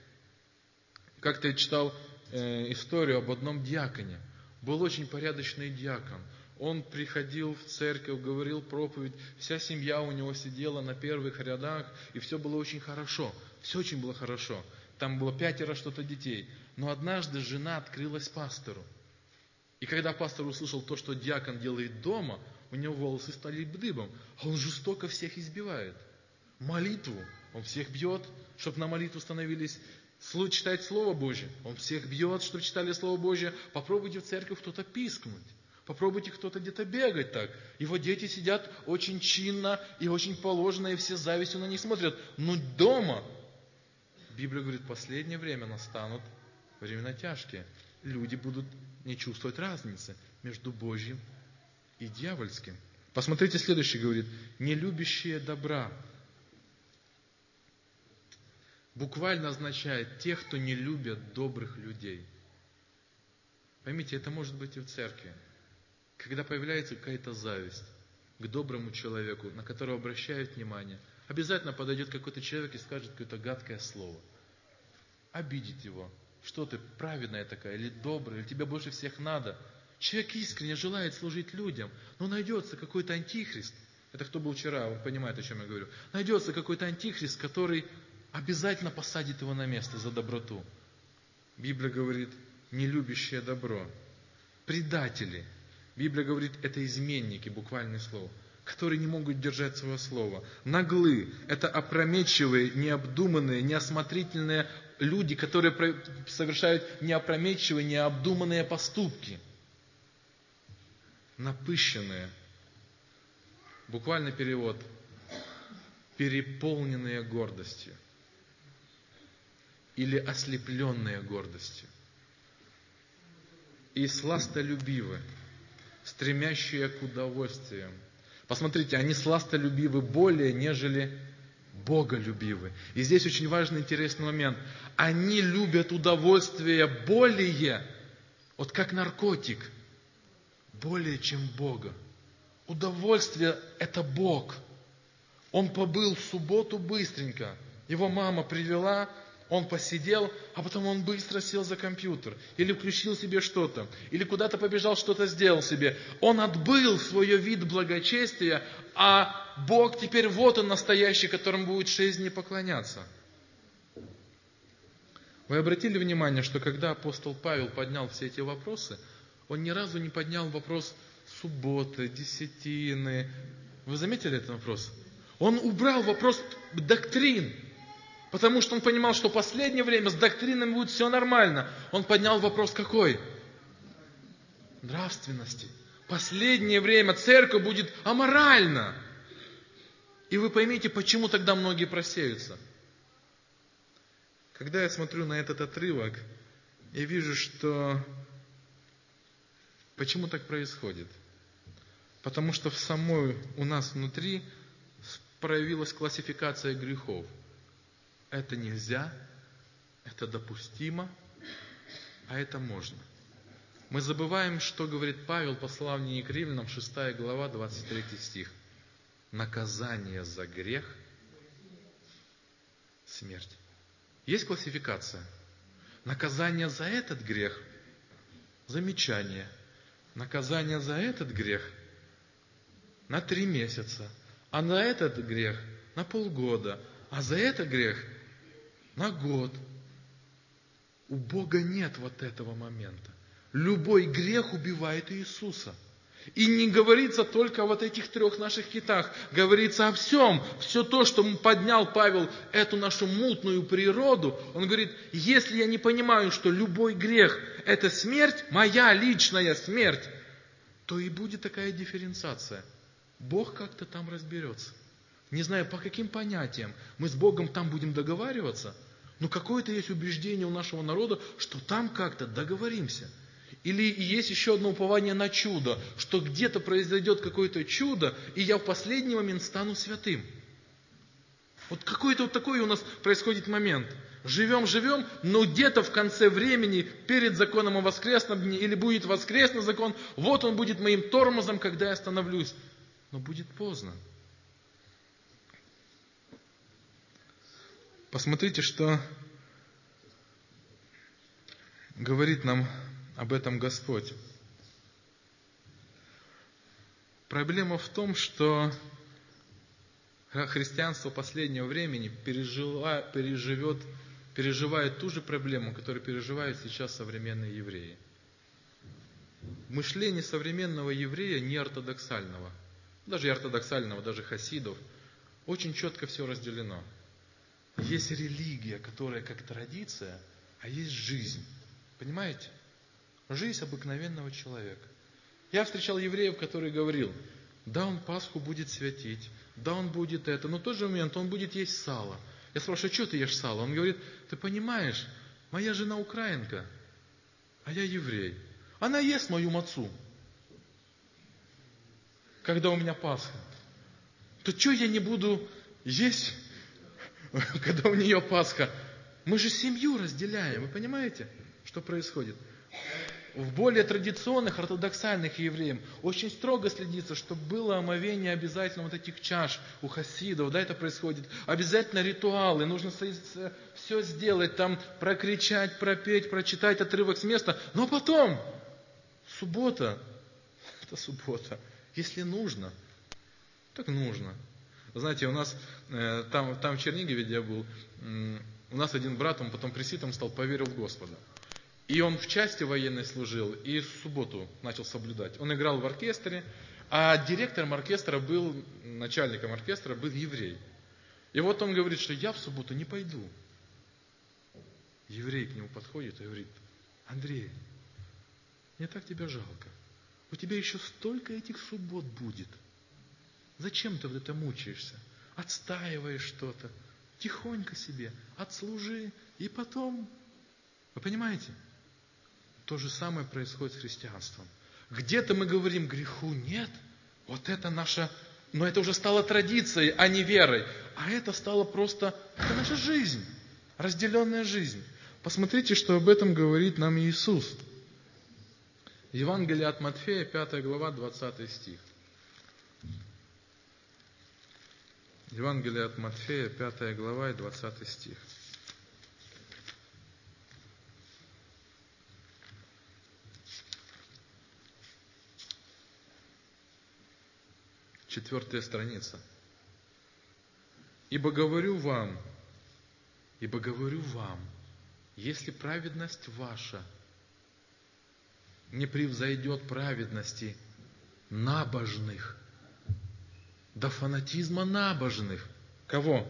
Как-то я читал э, историю об одном диаконе. Был очень порядочный диакон. Он приходил в церковь, говорил проповедь, вся семья у него сидела на первых рядах, и все было очень хорошо. Все очень было хорошо. Там было пятеро что-то детей. Но однажды жена открылась пастору. И когда пастор услышал то, что диакон делает дома, у него волосы стали дыбом, а он жестоко всех избивает. Молитву он всех бьет, чтобы на молитву становились читать Слово Божье. Он всех бьет, чтобы читали Слово Божье. Попробуйте в церковь кто-то пискнуть. Попробуйте кто-то где-то бегать так. Его дети сидят очень чинно и очень положено, и все завистью на них смотрят. Но дома, Библия говорит, последнее время настанут времена тяжкие. Люди будут не чувствовать разницы между Божьим и дьявольским. Посмотрите, следующий говорит, не любящие добра. Буквально означает тех, кто не любят добрых людей. Поймите, это может быть и в церкви. Когда появляется какая-то зависть к доброму человеку, на которого обращают внимание, обязательно подойдет какой-то человек и скажет какое-то гадкое слово. Обидеть его, что ты праведная такая, или добрая, или тебе больше всех надо. Человек искренне желает служить людям, но найдется какой-то антихрист. Это кто был вчера, он понимает, о чем я говорю. Найдется какой-то антихрист, который обязательно посадит его на место за доброту. Библия говорит, не любящее добро. Предатели. Библия говорит, это изменники, буквальное слово которые не могут держать свое слово. Наглы – это опрометчивые, необдуманные, неосмотрительные люди, которые совершают неопрометчивые, необдуманные поступки. Напыщенные. Буквальный перевод – переполненные гордостью или ослепленные гордостью. И сластолюбивы, стремящие к удовольствиям, Посмотрите, они сластолюбивы более, нежели боголюбивы. И здесь очень важный интересный момент. Они любят удовольствие более, вот как наркотик, более, чем Бога. Удовольствие – это Бог. Он побыл в субботу быстренько. Его мама привела, он посидел, а потом он быстро сел за компьютер, или включил себе что-то, или куда-то побежал, что-то сделал себе. Он отбыл свое вид благочестия, а Бог теперь вот он настоящий, которому будет шесть дней поклоняться. Вы обратили внимание, что когда апостол Павел поднял все эти вопросы, он ни разу не поднял вопрос субботы, десятины, Вы заметили этот вопрос? Он убрал вопрос доктрин, потому что он понимал, что в последнее время с доктринами будет все нормально. Он поднял вопрос какой? Нравственности. Последнее время церковь будет аморальна. И вы поймите, почему тогда многие просеются. Когда я смотрю на этот отрывок, я вижу, что почему так происходит. Потому что в самой у нас внутри проявилась классификация грехов. Это нельзя, это допустимо, а это можно. Мы забываем, что говорит Павел, послание к римлянам, 6 глава, 23 стих. Наказание за грех – смерть. Есть классификация. Наказание за этот грех – замечание. Наказание за этот грех – на три месяца. А на этот грех – на полгода. А за этот грех – на год. У Бога нет вот этого момента. Любой грех убивает Иисуса – и не говорится только о вот этих трех наших китах, говорится о всем. Все то, что поднял Павел, эту нашу мутную природу, он говорит, если я не понимаю, что любой грех – это смерть, моя личная смерть, то и будет такая дифференциация. Бог как-то там разберется. Не знаю, по каким понятиям мы с Богом там будем договариваться, но какое-то есть убеждение у нашего народа, что там как-то договоримся – или есть еще одно упование на чудо, что где-то произойдет какое-то чудо, и я в последний момент стану святым. Вот какой-то вот такой у нас происходит момент. Живем, живем, но где-то в конце времени, перед законом о воскресном дне, или будет воскресный закон, вот он будет моим тормозом, когда я остановлюсь. Но будет поздно. Посмотрите, что говорит нам об этом Господь. Проблема в том, что христианство последнего времени переживет, переживает ту же проблему, которую переживают сейчас современные евреи. Мышление современного еврея не ортодоксального, даже и ортодоксального, даже хасидов, очень четко все разделено. Есть религия, которая как традиция, а есть жизнь. Понимаете? Жизнь обыкновенного человека. Я встречал евреев, который говорил, да, он Пасху будет святить, да, он будет это, но в тот же момент он будет есть сало. Я спрашиваю, что ты ешь сало? Он говорит, ты понимаешь, моя жена украинка, а я еврей. Она ест мою мацу, когда у меня Пасха. То что я не буду есть, когда у нее Пасха? Мы же семью разделяем, вы понимаете, что происходит? в более традиционных, ортодоксальных евреям очень строго следится, чтобы было омовение обязательно вот этих чаш у хасидов, да, это происходит. Обязательно ритуалы, нужно все сделать, там прокричать, пропеть, прочитать отрывок с места, но потом, суббота, это суббота, если нужно, так нужно. Знаете, у нас э, там, там в Чернигове, где я был, у нас один брат, он потом пресвитером стал, поверил в Господа. И он в части военной служил, и в субботу начал соблюдать. Он играл в оркестре, а директором оркестра был, начальником оркестра был еврей. И вот он говорит, что я в субботу не пойду. Еврей к нему подходит и говорит, Андрей, мне так тебя жалко. У тебя еще столько этих суббот будет. Зачем ты вот это мучаешься? Отстаиваешь что-то. Тихонько себе отслужи, и потом... Вы понимаете? То же самое происходит с христианством. Где-то мы говорим, греху нет. Вот это наша, но это уже стало традицией, а не верой. А это стало просто, это наша жизнь, разделенная жизнь. Посмотрите, что об этом говорит нам Иисус. Евангелие от Матфея, 5 глава, 20 стих. Евангелие от Матфея, 5 глава и 20 стих. четвертая страница. Ибо говорю вам, ибо говорю вам, если праведность ваша не превзойдет праведности набожных, до фанатизма набожных. Кого?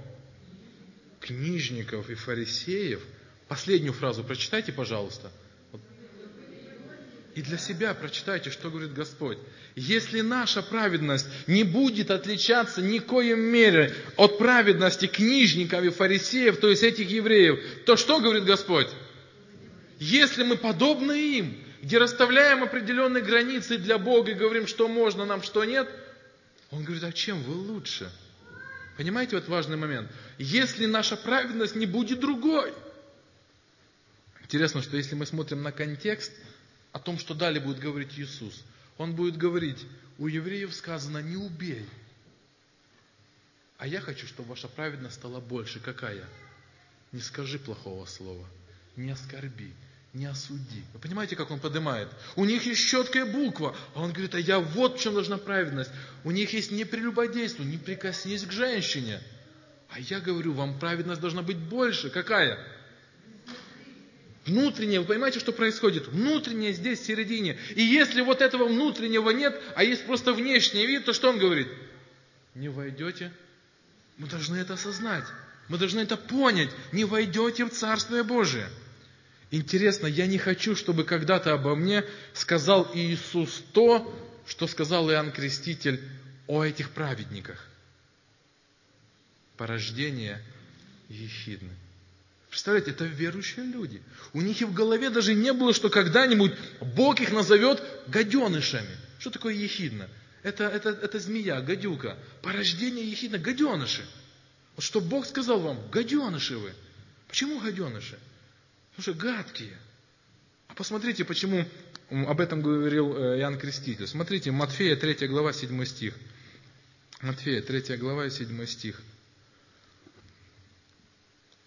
Книжников и фарисеев. Последнюю фразу прочитайте, пожалуйста. И для себя прочитайте, что говорит Господь. Если наша праведность не будет отличаться никоим мере от праведности книжников и фарисеев, то есть этих евреев, то что говорит Господь? Если мы подобны им, где расставляем определенные границы для Бога и говорим, что можно нам, что нет, Он говорит, а чем вы лучше? Понимаете вот важный момент? Если наша праведность не будет другой. Интересно, что если мы смотрим на контекст о том, что далее будет говорить Иисус, Он будет говорить, у евреев сказано, не убей. А я хочу, чтобы ваша праведность стала больше. Какая? Не скажи плохого слова, не оскорби, не осуди. Вы понимаете, как он поднимает? У них есть четкая буква, а он говорит, а я вот в чем должна праведность. У них есть не прелюбодейство, не прикоснись к женщине. А я говорю, вам праведность должна быть больше. Какая? Внутреннее, вы понимаете, что происходит? Внутреннее здесь, в середине. И если вот этого внутреннего нет, а есть просто внешний вид, то что он говорит? Не войдете. Мы должны это осознать. Мы должны это понять. Не войдете в Царствие Божие. Интересно, я не хочу, чтобы когда-то обо мне сказал Иисус то, что сказал Иоанн Креститель о этих праведниках. Порождение ехидны. Представляете, это верующие люди. У них и в голове даже не было, что когда-нибудь Бог их назовет гаденышами. Что такое ехидна? Это, это, это змея, гадюка. Порождение ехидна, гаденыши. Вот что Бог сказал вам, гаденыши вы. Почему гаденыши? Что гадкие. А посмотрите, почему об этом говорил э, Иоанн Креститель. Смотрите, Матфея 3 глава 7 стих. Матфея 3 глава 7 стих.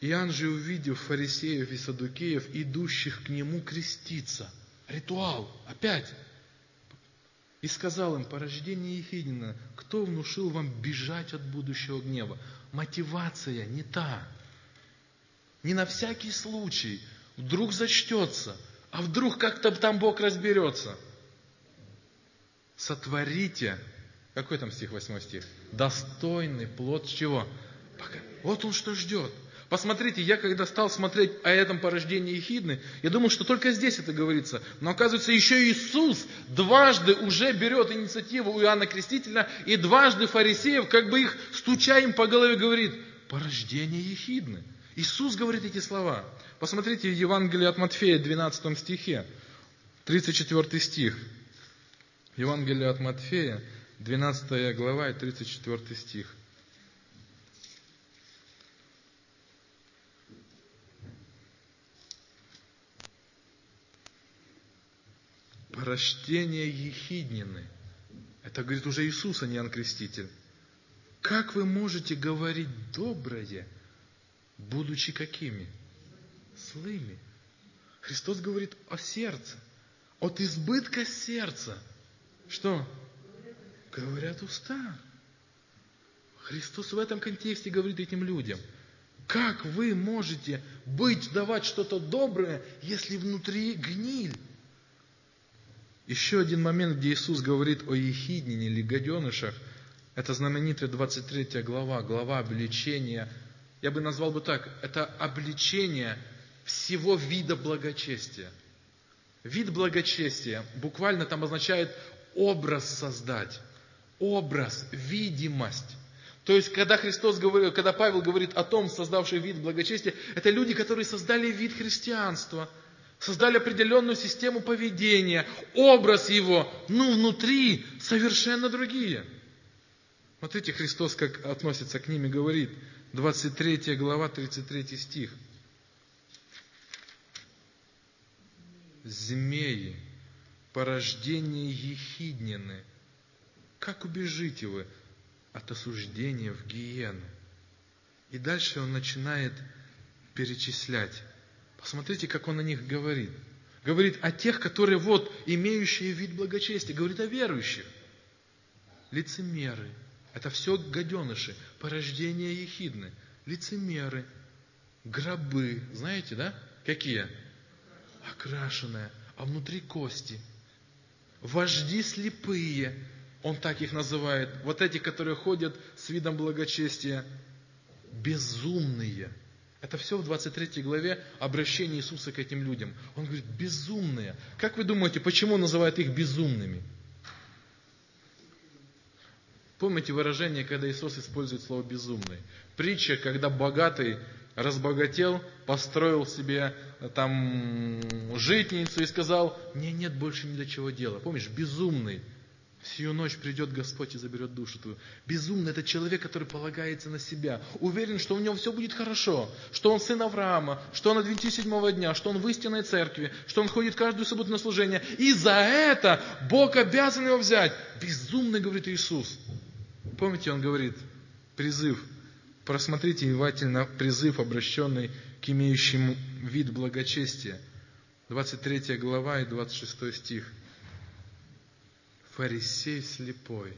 Иоанн же, увидев фарисеев и садукеев, идущих к нему креститься, ритуал, опять, и сказал им, порождение Ехидина, кто внушил вам бежать от будущего гнева? Мотивация не та. Не на всякий случай, Вдруг зачтется, а вдруг как-то там Бог разберется. Сотворите, какой там стих, восьмой стих? Достойный плод чего? Вот он что ждет. Посмотрите, я когда стал смотреть о этом порождении Ехидны, я думал, что только здесь это говорится. Но оказывается, еще Иисус дважды уже берет инициативу у Иоанна Крестителя, и дважды фарисеев, как бы их стуча им по голове, говорит, порождение Ехидны. Иисус говорит эти слова. Посмотрите Евангелие от Матфея, 12 стихе, 34 стих. Евангелие от Матфея, 12 глава и 34 стих. Порождение Ехиднины. Это говорит уже Иисус, а не Иоанн Креститель. Как вы можете говорить доброе, будучи какими? злыми. Христос говорит о сердце. От избытка сердца. Что? Говорят уста. Христос в этом контексте говорит этим людям. Как вы можете быть, давать что-то доброе, если внутри гниль? Еще один момент, где Иисус говорит о ехиднине или гаденышах, это знаменитая 23 глава, глава обличения. Я бы назвал бы так, это обличение всего вида благочестия. Вид благочестия буквально там означает образ создать, образ, видимость. То есть, когда Христос говорил, когда Павел говорит о том, создавший вид благочестия, это люди, которые создали вид христианства, создали определенную систему поведения, образ его, но внутри совершенно другие. Смотрите, Христос как относится к ним и говорит, 23 глава, 33 стих – змеи, порождение ехиднины. Как убежите вы от осуждения в гиену? И дальше он начинает перечислять. Посмотрите, как он о них говорит. Говорит о тех, которые вот, имеющие вид благочестия. Говорит о верующих. Лицемеры. Это все гаденыши. Порождение ехидны. Лицемеры. Гробы. Знаете, да? Какие? окрашенная, а внутри кости. Вожди слепые, Он так их называет. Вот эти, которые ходят с видом благочестия, безумные. Это все в 23 главе обращение Иисуса к этим людям. Он говорит, безумные. Как вы думаете, почему он называет их безумными? Помните выражение, когда Иисус использует слово «безумный»? Притча, когда богатый разбогател, построил себе э, там житницу и сказал, мне нет больше ни для чего дела. Помнишь, безумный. Всю ночь придет Господь и заберет душу твою. Безумный – это человек, который полагается на себя. Уверен, что у него все будет хорошо. Что он сын Авраама, что он адвентист седьмого дня, что он в истинной церкви, что он ходит каждую субботу на служение. И за это Бог обязан его взять. Безумный, говорит Иисус. Помните, он говорит, призыв, просмотрите внимательно призыв, обращенный к имеющему вид благочестия. 23 глава и 26 стих. Фарисей слепой,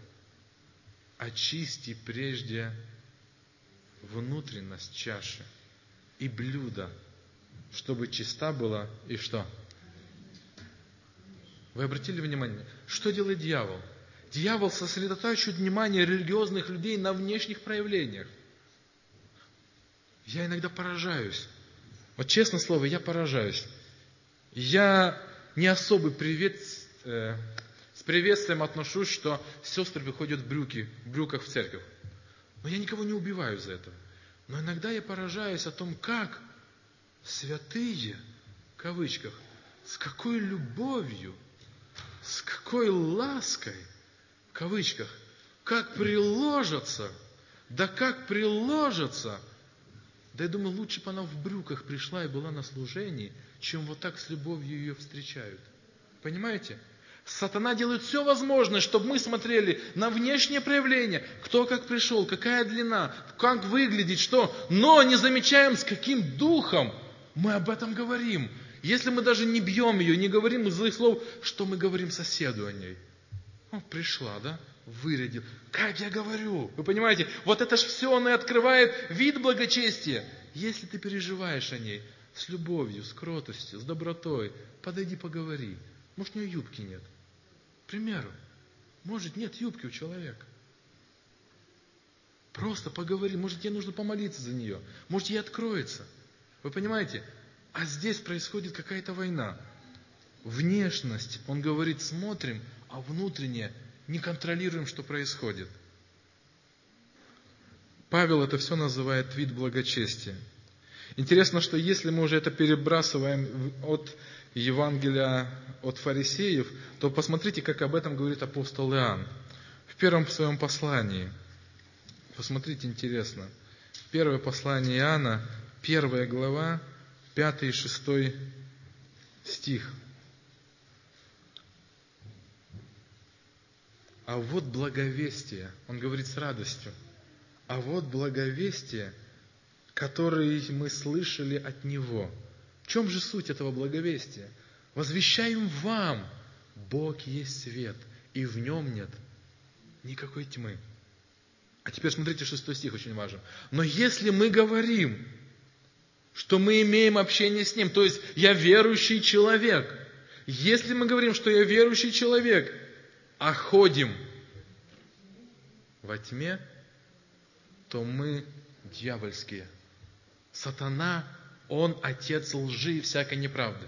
очисти прежде внутренность чаши и блюда, чтобы чиста была и что? Вы обратили внимание, что делает дьявол? Дьявол сосредотачивает внимание религиозных людей на внешних проявлениях. Я иногда поражаюсь. Вот честное слово, я поражаюсь. Я не особый привет, э, с приветствием отношусь, что сестры выходят в брюки, в брюках в церковь. Но я никого не убиваю за это. Но иногда я поражаюсь о том, как святые, в кавычках, с какой любовью, с какой лаской – кавычках, как приложатся, да как приложатся. Да я думаю, лучше бы она в брюках пришла и была на служении, чем вот так с любовью ее встречают. Понимаете? Сатана делает все возможное, чтобы мы смотрели на внешнее проявление, кто как пришел, какая длина, как выглядит, что, но не замечаем, с каким духом мы об этом говорим. Если мы даже не бьем ее, не говорим злых слов, что мы говорим соседу о ней – о, пришла, да? Вырядил. Как я говорю? Вы понимаете, вот это ж все он и открывает вид благочестия. Если ты переживаешь о ней с любовью, с кротостью, с добротой, подойди поговори. Может, у нее юбки нет. К примеру. Может, нет юбки у человека. Просто поговори. Может, тебе нужно помолиться за нее. Может, ей откроется. Вы понимаете? А здесь происходит какая-то война. Внешность, он говорит, смотрим, а внутренне не контролируем, что происходит. Павел это все называет вид благочестия. Интересно, что если мы уже это перебрасываем от Евангелия от фарисеев, то посмотрите, как об этом говорит апостол Иоанн. В первом своем послании. Посмотрите, интересно. Первое послание Иоанна, первая глава, пятый и шестой стих. А вот благовестие, он говорит с радостью, а вот благовестие, которое мы слышали от Него. В чем же суть этого благовестия? Возвещаем вам, Бог есть свет, и в нем нет никакой тьмы. А теперь смотрите, шестой стих очень важен. Но если мы говорим, что мы имеем общение с Ним, то есть я верующий человек, если мы говорим, что я верующий человек, а ходим во тьме, то мы дьявольские. Сатана, он отец лжи и всякой неправды.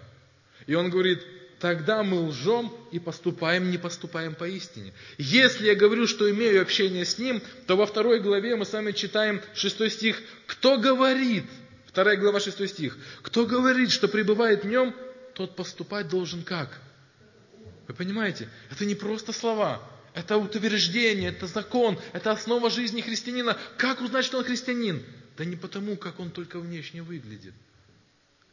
И он говорит, тогда мы лжем и поступаем, не поступаем поистине. Если я говорю, что имею общение с Ним, то во второй главе мы с вами читаем шестой стих. Кто говорит, вторая глава шестой стих, кто говорит, что пребывает в Нем, тот поступать должен как? Вы понимаете? Это не просто слова. Это утверждение, это закон, это основа жизни христианина. Как узнать, что он христианин? Да не потому, как он только внешне выглядит.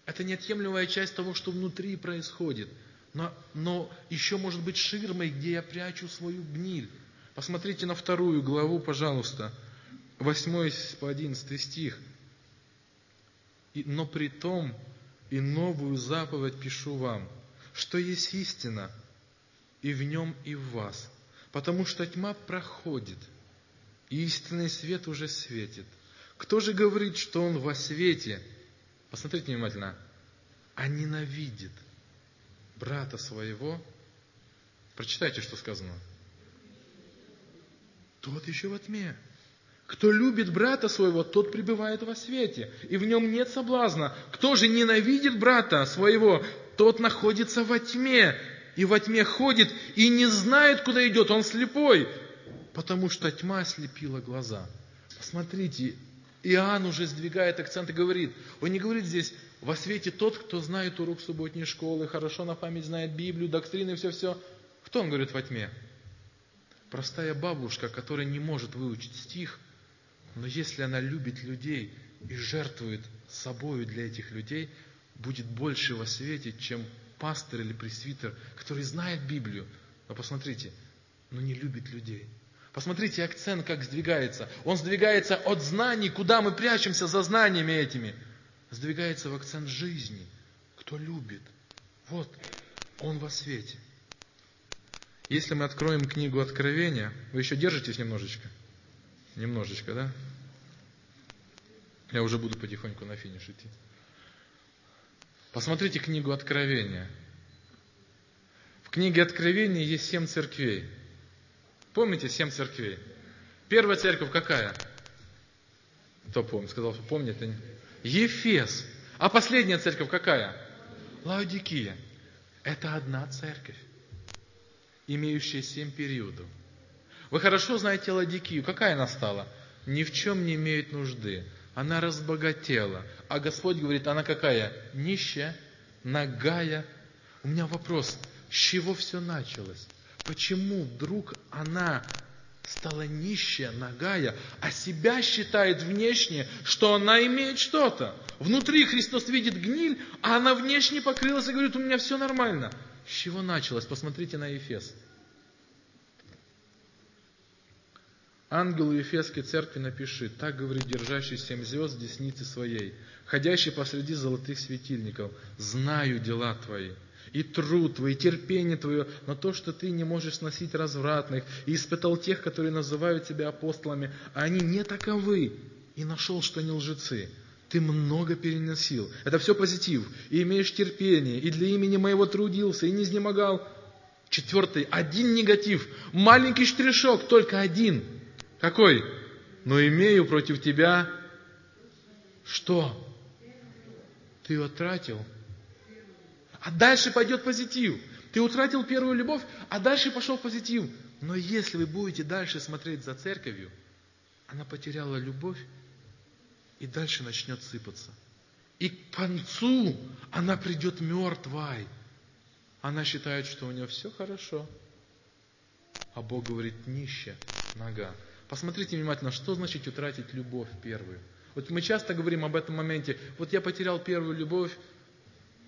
Это неотъемлемая часть того, что внутри происходит. Но, но еще может быть ширмой, где я прячу свою гниль. Посмотрите на вторую главу, пожалуйста. 8 по 11 стих. И, но при том и новую заповедь пишу вам, что есть истина – и в нем, и в вас. Потому что тьма проходит, и истинный свет уже светит. Кто же говорит, что он во свете? Посмотрите внимательно. А ненавидит брата своего. Прочитайте, что сказано. тот еще во тьме. Кто любит брата своего, тот пребывает во свете, и в нем нет соблазна. Кто же ненавидит брата своего, тот находится во тьме, и во тьме ходит, и не знает, куда идет, он слепой, потому что тьма ослепила глаза. Посмотрите, Иоанн уже сдвигает акцент и говорит, он не говорит здесь, во свете тот, кто знает урок субботней школы, хорошо на память знает Библию, доктрины, все-все. Кто он говорит во тьме? Простая бабушка, которая не может выучить стих, но если она любит людей и жертвует собою для этих людей, будет больше во свете, чем пастор или пресвитер, который знает Библию, но посмотрите, но не любит людей. Посмотрите, акцент как сдвигается. Он сдвигается от знаний, куда мы прячемся за знаниями этими. Сдвигается в акцент жизни. Кто любит? Вот, он во свете. Если мы откроем книгу Откровения, вы еще держитесь немножечко? Немножечко, да? Я уже буду потихоньку на финиш идти. Посмотрите книгу Откровения. В книге Откровения есть семь церквей. Помните семь церквей? Первая церковь какая? Кто помнит? Сказал, что помнит. Ефес. А последняя церковь какая? Лаодикия. Это одна церковь, имеющая семь периодов. Вы хорошо знаете Ладикию. Какая она стала? Ни в чем не имеет нужды. Она разбогатела. А Господь говорит, она какая? Нищая, нагая. У меня вопрос, с чего все началось? Почему вдруг она стала нищая, нагая, а себя считает внешне, что она имеет что-то? Внутри Христос видит гниль, а она внешне покрылась и говорит, у меня все нормально. С чего началось? Посмотрите на Ефес. Ангелу Ефесской церкви напиши, так говорит держащий семь звезд в деснице своей, ходящий посреди золотых светильников, знаю дела твои, и труд твой, и терпение твое, но то, что ты не можешь сносить развратных, и испытал тех, которые называют тебя апостолами, а они не таковы, и нашел, что они лжецы. Ты много переносил. Это все позитив. И имеешь терпение, и для имени моего трудился, и не изнемогал. Четвертый, один негатив. Маленький штришок, только один. Какой? Но имею против тебя что? Ты его тратил а дальше пойдет позитив. Ты утратил первую любовь, а дальше пошел позитив. Но если вы будете дальше смотреть за церковью, она потеряла любовь, и дальше начнет сыпаться. И к концу она придет мертвой. Она считает, что у нее все хорошо. А Бог говорит, нища нога. Посмотрите внимательно, что значит утратить любовь первую. Вот мы часто говорим об этом моменте. Вот я потерял первую любовь,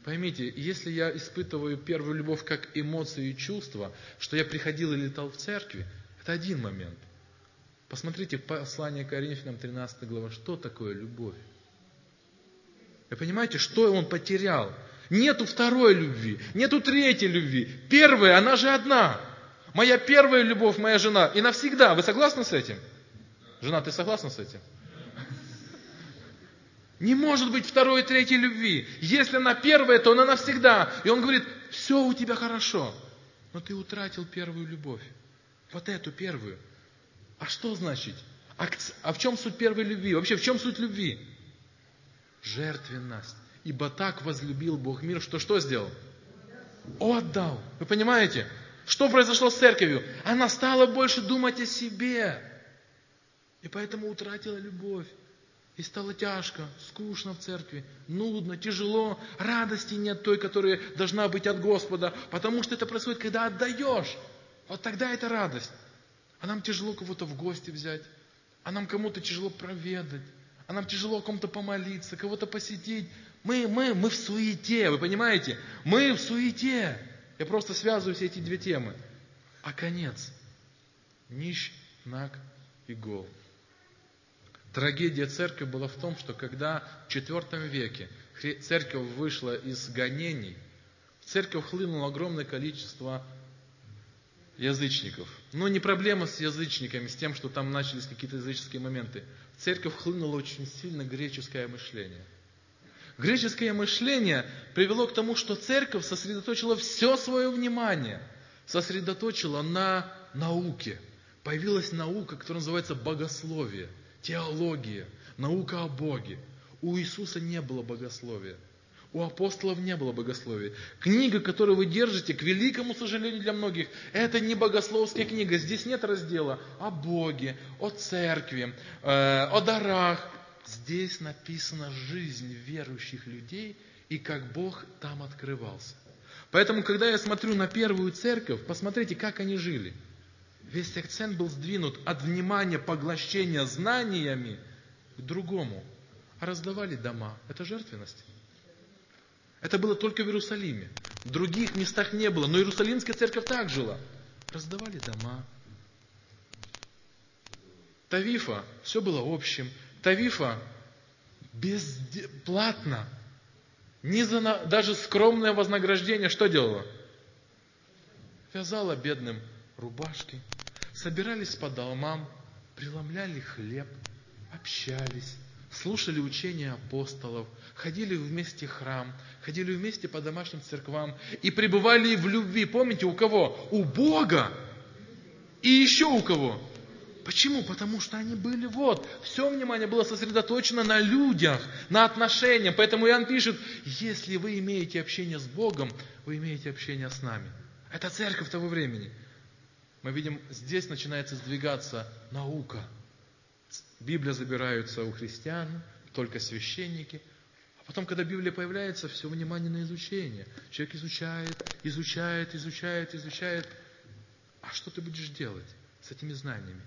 Поймите, если я испытываю первую любовь как эмоции и чувства, что я приходил и летал в церкви, это один момент. Посмотрите послание Коринфянам 13 глава, что такое любовь? Вы понимаете, что он потерял? Нету второй любви, нету третьей любви. Первая, она же одна. Моя первая любовь, моя жена, и навсегда. Вы согласны с этим? Жена, ты согласна с этим? Не может быть второй и третьей любви. Если она первая, то она навсегда. И он говорит, все у тебя хорошо. Но ты утратил первую любовь. Вот эту первую. А что значит? А, а в чем суть первой любви? Вообще, в чем суть любви? Жертвенность. Ибо так возлюбил Бог мир, что что сделал? Отдал. Вы понимаете? Что произошло с церковью? Она стала больше думать о себе. И поэтому утратила любовь. И стало тяжко, скучно в церкви, нудно, тяжело, радости нет той, которая должна быть от Господа, потому что это происходит, когда отдаешь. Вот тогда это радость. А нам тяжело кого-то в гости взять, а нам кому-то тяжело проведать, а нам тяжело кому-то помолиться, кого-то посетить. Мы, мы, мы в суете, вы понимаете? Мы в суете. Я просто связываю все эти две темы. А конец. Нищ, наг и гол. Трагедия церкви была в том, что когда в IV веке церковь вышла из гонений, в церковь хлынуло огромное количество язычников. Но не проблема с язычниками, с тем, что там начались какие-то языческие моменты. В церковь хлынуло очень сильно греческое мышление. Греческое мышление привело к тому, что церковь сосредоточила все свое внимание, сосредоточила на науке – Появилась наука, которая называется богословие, теология, наука о Боге. У Иисуса не было богословия. У апостолов не было богословия. Книга, которую вы держите, к великому сожалению для многих, это не богословская книга. Здесь нет раздела о Боге, о церкви, э, о дарах. Здесь написана жизнь верующих людей и как Бог там открывался. Поэтому, когда я смотрю на первую церковь, посмотрите, как они жили. Весь акцент был сдвинут от внимания поглощения знаниями к другому. А раздавали дома. Это жертвенность. Это было только в Иерусалиме. В других местах не было. Но Иерусалимская церковь так жила. Раздавали дома. Тавифа, все было общим. Тавифа бесплатно. Не за, даже скромное вознаграждение что делала? Вязала бедным рубашки, собирались по домам, преломляли хлеб, общались, слушали учения апостолов, ходили вместе в храм, ходили вместе по домашним церквам и пребывали в любви. Помните, у кого? У Бога. И еще у кого? Почему? Потому что они были вот. Все внимание было сосредоточено на людях, на отношениях. Поэтому Иоанн пишет, если вы имеете общение с Богом, вы имеете общение с нами. Это церковь того времени. Мы видим, здесь начинается сдвигаться наука. Библия забираются у христиан, только священники. А потом, когда Библия появляется, все внимание на изучение. Человек изучает, изучает, изучает, изучает. А что ты будешь делать с этими знаниями?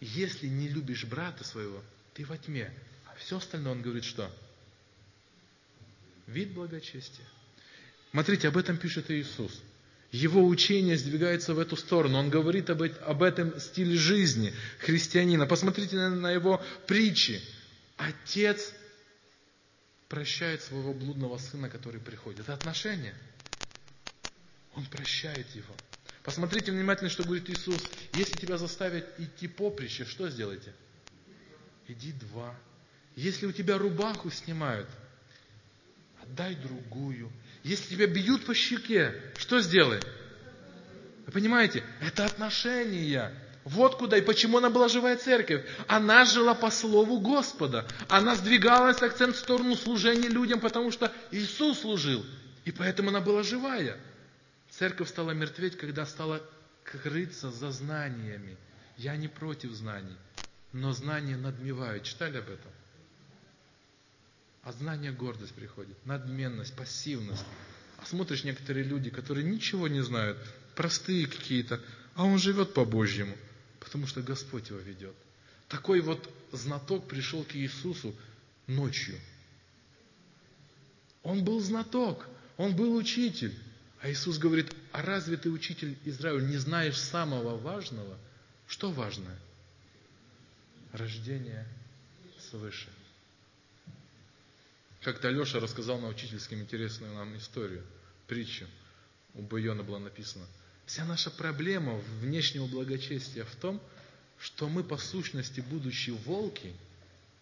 Если не любишь брата своего, ты во тьме. А все остальное он говорит что? Вид благочестия. Смотрите, об этом пишет Иисус. Его учение сдвигается в эту сторону. Он говорит об, об этом стиле жизни христианина. Посмотрите на, на его притчи. Отец прощает своего блудного сына, который приходит. Это отношение. Он прощает его. Посмотрите внимательно, что говорит Иисус. Если тебя заставят идти поприще, что сделайте? Иди два. Если у тебя рубаху снимают, отдай другую. Если тебя бьют по щеке, что сделай? Вы понимаете? Это отношения. Вот куда и почему она была живая церковь. Она жила по слову Господа. Она сдвигалась акцент в сторону служения людям, потому что Иисус служил. И поэтому она была живая. Церковь стала мертветь, когда стала крыться за знаниями. Я не против знаний, но знания надмевают. Читали об этом? А знание гордость приходит, надменность, пассивность. А смотришь некоторые люди, которые ничего не знают, простые какие-то, а он живет по-божьему, потому что Господь его ведет. Такой вот знаток пришел к Иисусу ночью. Он был знаток, он был учитель. А Иисус говорит, а разве ты, учитель Израиль, не знаешь самого важного? Что важное? Рождение свыше. Как-то Алеша рассказал на учительском интересную нам историю, притчу. У Байона было написано. Вся наша проблема внешнего благочестия в том, что мы по сущности, будучи волки,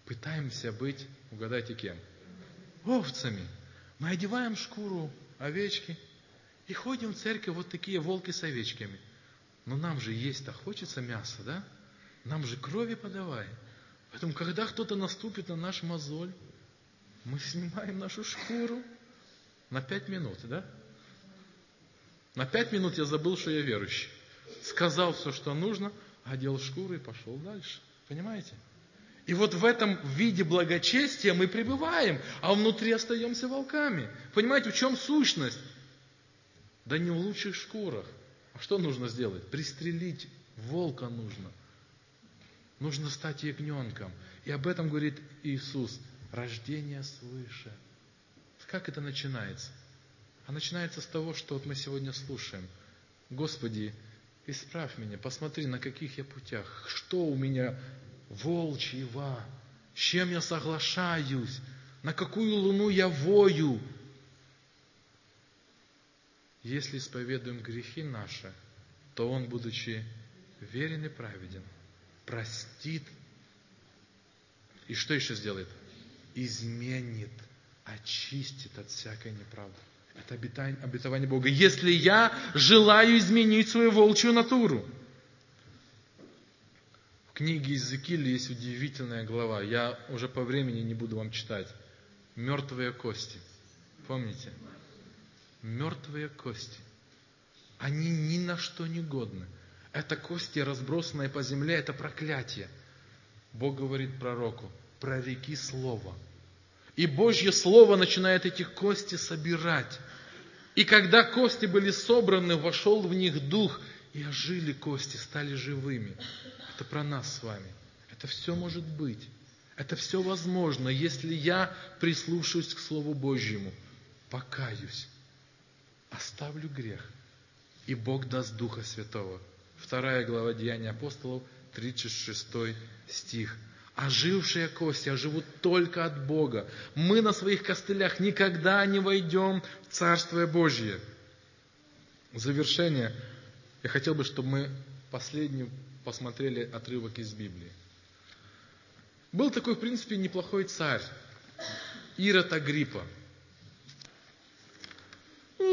пытаемся быть, угадайте кем? Овцами. Мы одеваем шкуру овечки – и ходим в церковь вот такие волки с овечками. Но нам же есть-то хочется мяса, да? Нам же крови подавай. Поэтому, когда кто-то наступит на наш мозоль, мы снимаем нашу шкуру на пять минут, да? На пять минут я забыл, что я верующий. Сказал все, что нужно, одел шкуру и пошел дальше. Понимаете? И вот в этом виде благочестия мы пребываем, а внутри остаемся волками. Понимаете, в чем сущность? Да не в лучших шкурах. А что нужно сделать? Пристрелить волка нужно. Нужно стать ягненком. И об этом говорит Иисус. Рождение свыше. Как это начинается? А начинается с того, что вот мы сегодня слушаем. Господи, исправь меня, посмотри, на каких я путях, что у меня волчьего, с чем я соглашаюсь, на какую луну я вою, если исповедуем грехи наши, то Он, будучи верен и праведен, простит. И что еще сделает? Изменит, очистит от всякой неправды. Это обетование Бога. Если я желаю изменить свою волчью натуру, книге Иезекииля есть удивительная глава. Я уже по времени не буду вам читать. Мертвые кости. Помните? Мертвые кости. Они ни на что не годны. Это кости, разбросанные по земле, это проклятие. Бог говорит пророку, прореки слово. И Божье Слово начинает эти кости собирать. И когда кости были собраны, вошел в них дух, и ожили кости, стали живыми. Это про нас с вами. Это все может быть. Это все возможно, если я прислушаюсь к Слову Божьему, покаюсь, оставлю грех, и Бог даст Духа Святого. Вторая глава Деяния апостолов, 36 стих. Ожившие кости оживут только от Бога. Мы на своих костылях никогда не войдем в Царствие Божье. В завершение я хотел бы, чтобы мы последний посмотрели отрывок из Библии. Был такой, в принципе, неплохой царь, Ирод Агриппа.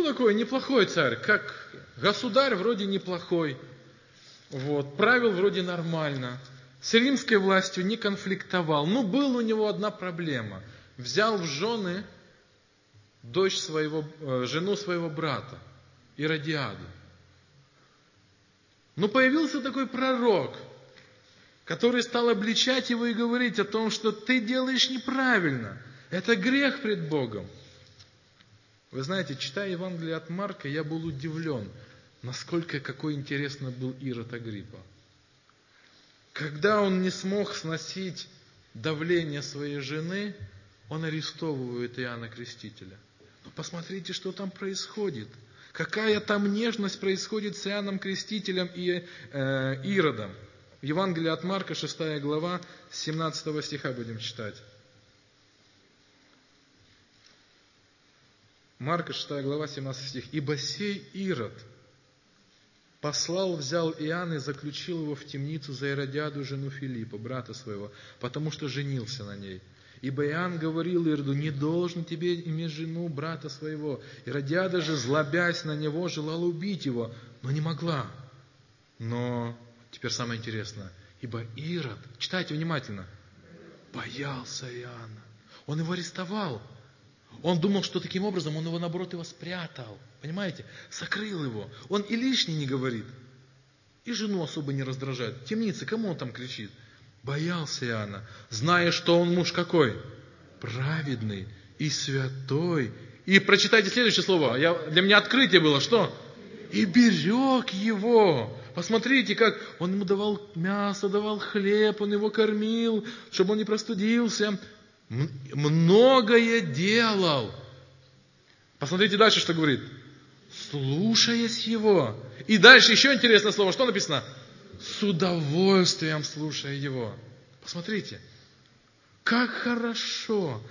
Ну, такой неплохой царь, как государь вроде неплохой, вот, правил вроде нормально, с римской властью не конфликтовал. Но была у него одна проблема. Взял в жены дочь своего, э, жену своего брата, Иродиаду. Но появился такой пророк, который стал обличать его и говорить о том, что ты делаешь неправильно. Это грех пред Богом. Вы знаете, читая Евангелие от Марка, я был удивлен, насколько какой интересный был Ирод Агриппа. Когда он не смог сносить давление своей жены, он арестовывает Иоанна Крестителя. Но посмотрите, что там происходит – Какая там нежность происходит с Иоанном Крестителем и э, Иродом. Евангелие от Марка, 6 глава, 17 стиха будем читать. Марка, 6 глава, 17 стих. «Ибо сей Ирод послал, взял Иоанн и заключил его в темницу за Иродиаду, жену Филиппа, брата своего, потому что женился на ней». Ибо Иоанн говорил Ирду, не должен тебе иметь жену брата своего. И Радиада же, злобясь на него, желала убить его, но не могла. Но теперь самое интересное. Ибо Ирод, читайте внимательно, боялся Иоанна. Он его арестовал. Он думал, что таким образом он его, наоборот, его спрятал. Понимаете? Сокрыл его. Он и лишний не говорит. И жену особо не раздражает. В кому он там кричит? Боялся Иоанна, зная, что он муж какой? Праведный и святой. И прочитайте следующее слово. Я, для меня открытие было, что? И берег его. Посмотрите, как он ему давал мясо, давал хлеб, он его кормил, чтобы он не простудился. Многое делал. Посмотрите дальше, что говорит. Слушаясь его. И дальше еще интересное слово. Что написано? с удовольствием слушая его. Посмотрите, как хорошо.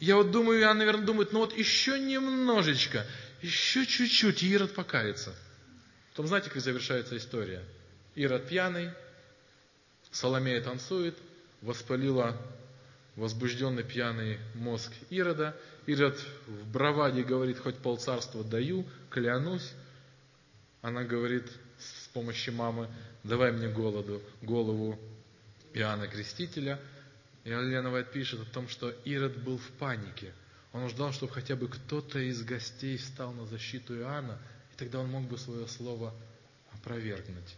Я вот думаю, я, наверное, думает, ну вот еще немножечко, еще чуть-чуть, и Ирод покается. Потом знаете, как завершается история? Ирод пьяный, Соломея танцует, воспалила возбужденный пьяный мозг Ирода. Ирод в браваде говорит, хоть полцарства даю, клянусь. Она говорит с помощью мамы, давай мне голоду, голову Иоанна Крестителя. И Елена Вайт пишет о том, что Ирод был в панике. Он ждал, чтобы хотя бы кто-то из гостей встал на защиту Иоанна, и тогда он мог бы свое слово опровергнуть.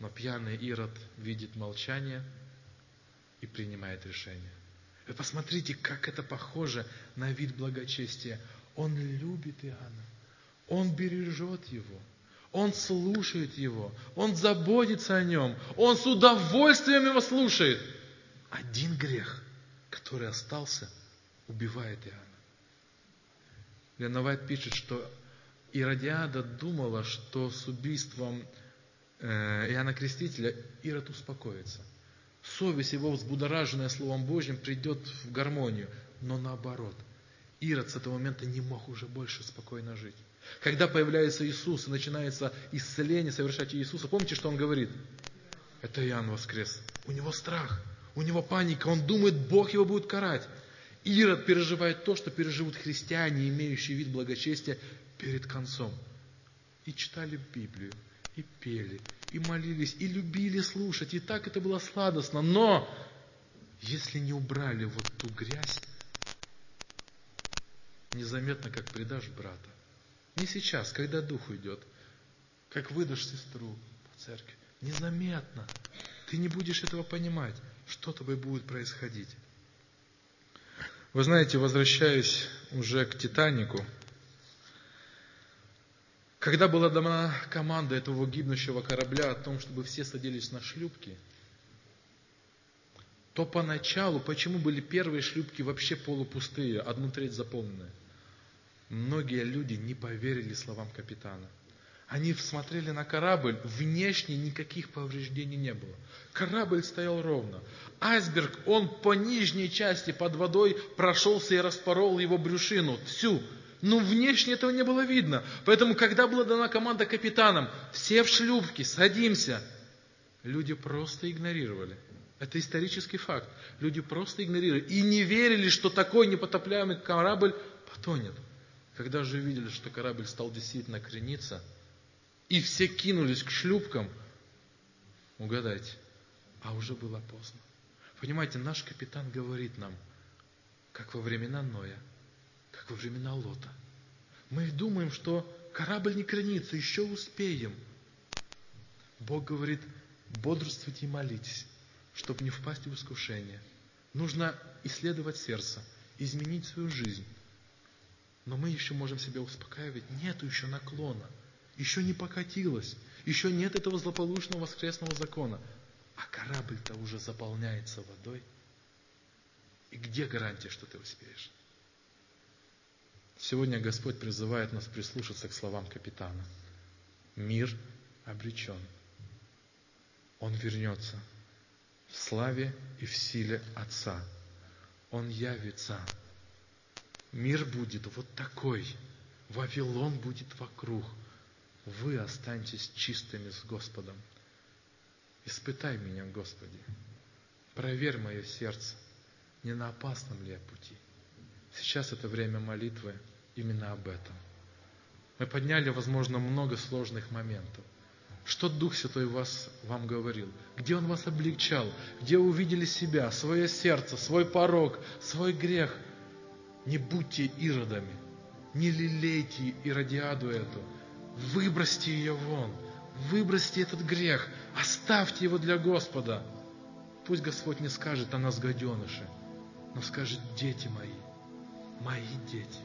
Но пьяный Ирод видит молчание и принимает решение. Вы посмотрите, как это похоже на вид благочестия. Он любит Иоанна. Он бережет его. Он слушает его, он заботится о нем, он с удовольствием его слушает. Один грех, который остался, убивает Иоанна. Леновайт пишет, что Иродиада думала, что с убийством э, Иоанна Крестителя Ирод успокоится. Совесть его, взбудораженная Словом Божьим, придет в гармонию. Но наоборот, Ирод с этого момента не мог уже больше спокойно жить. Когда появляется Иисус и начинается исцеление совершать Иисуса, помните, что он говорит? Это Иоанн воскрес. У него страх, у него паника, он думает, Бог его будет карать. Ирод переживает то, что переживут христиане, имеющие вид благочестия перед концом. И читали Библию, и пели, и молились, и любили слушать, и так это было сладостно. Но если не убрали вот ту грязь, незаметно, как предашь брата. Не сейчас, когда дух уйдет, как выдашь сестру по церкви. Незаметно. Ты не будешь этого понимать, что тобой будет происходить. Вы знаете, возвращаясь уже к Титанику, когда была дана команда этого гибнущего корабля о том, чтобы все садились на шлюпки, то поначалу, почему были первые шлюпки вообще полупустые, одну треть заполненные? Многие люди не поверили словам капитана. Они смотрели на корабль, внешне никаких повреждений не было. Корабль стоял ровно. Айсберг, он по нижней части под водой прошелся и распорол его брюшину, всю. Но внешне этого не было видно. Поэтому, когда была дана команда капитанам, все в шлюпке, садимся, люди просто игнорировали. Это исторический факт. Люди просто игнорировали и не верили, что такой непотопляемый корабль потонет. Когда же увидели, что корабль стал действительно крениться, и все кинулись к шлюпкам, угадайте, а уже было поздно. Понимаете, наш капитан говорит нам, как во времена Ноя, как во времена Лота. Мы думаем, что корабль не кренится, еще успеем. Бог говорит, бодрствуйте и молитесь, чтобы не впасть в искушение. Нужно исследовать сердце, изменить свою жизнь. Но мы еще можем себя успокаивать. Нету еще наклона. Еще не покатилось. Еще нет этого злополучного воскресного закона. А корабль-то уже заполняется водой. И где гарантия, что ты успеешь? Сегодня Господь призывает нас прислушаться к словам капитана. Мир обречен. Он вернется в славе и в силе Отца. Он явится Мир будет вот такой. Вавилон будет вокруг. Вы останетесь чистыми с Господом. Испытай меня, Господи. Проверь мое сердце, не на опасном ли я пути. Сейчас это время молитвы именно об этом. Мы подняли, возможно, много сложных моментов. Что Дух Святой вас, вам говорил? Где Он вас облегчал? Где увидели себя, свое сердце, свой порог, свой грех – не будьте иродами, не лелейте иродиаду эту, выбросьте ее вон, выбросьте этот грех, оставьте его для Господа. Пусть Господь не скажет о нас гаденыши, но скажет, дети мои, мои дети.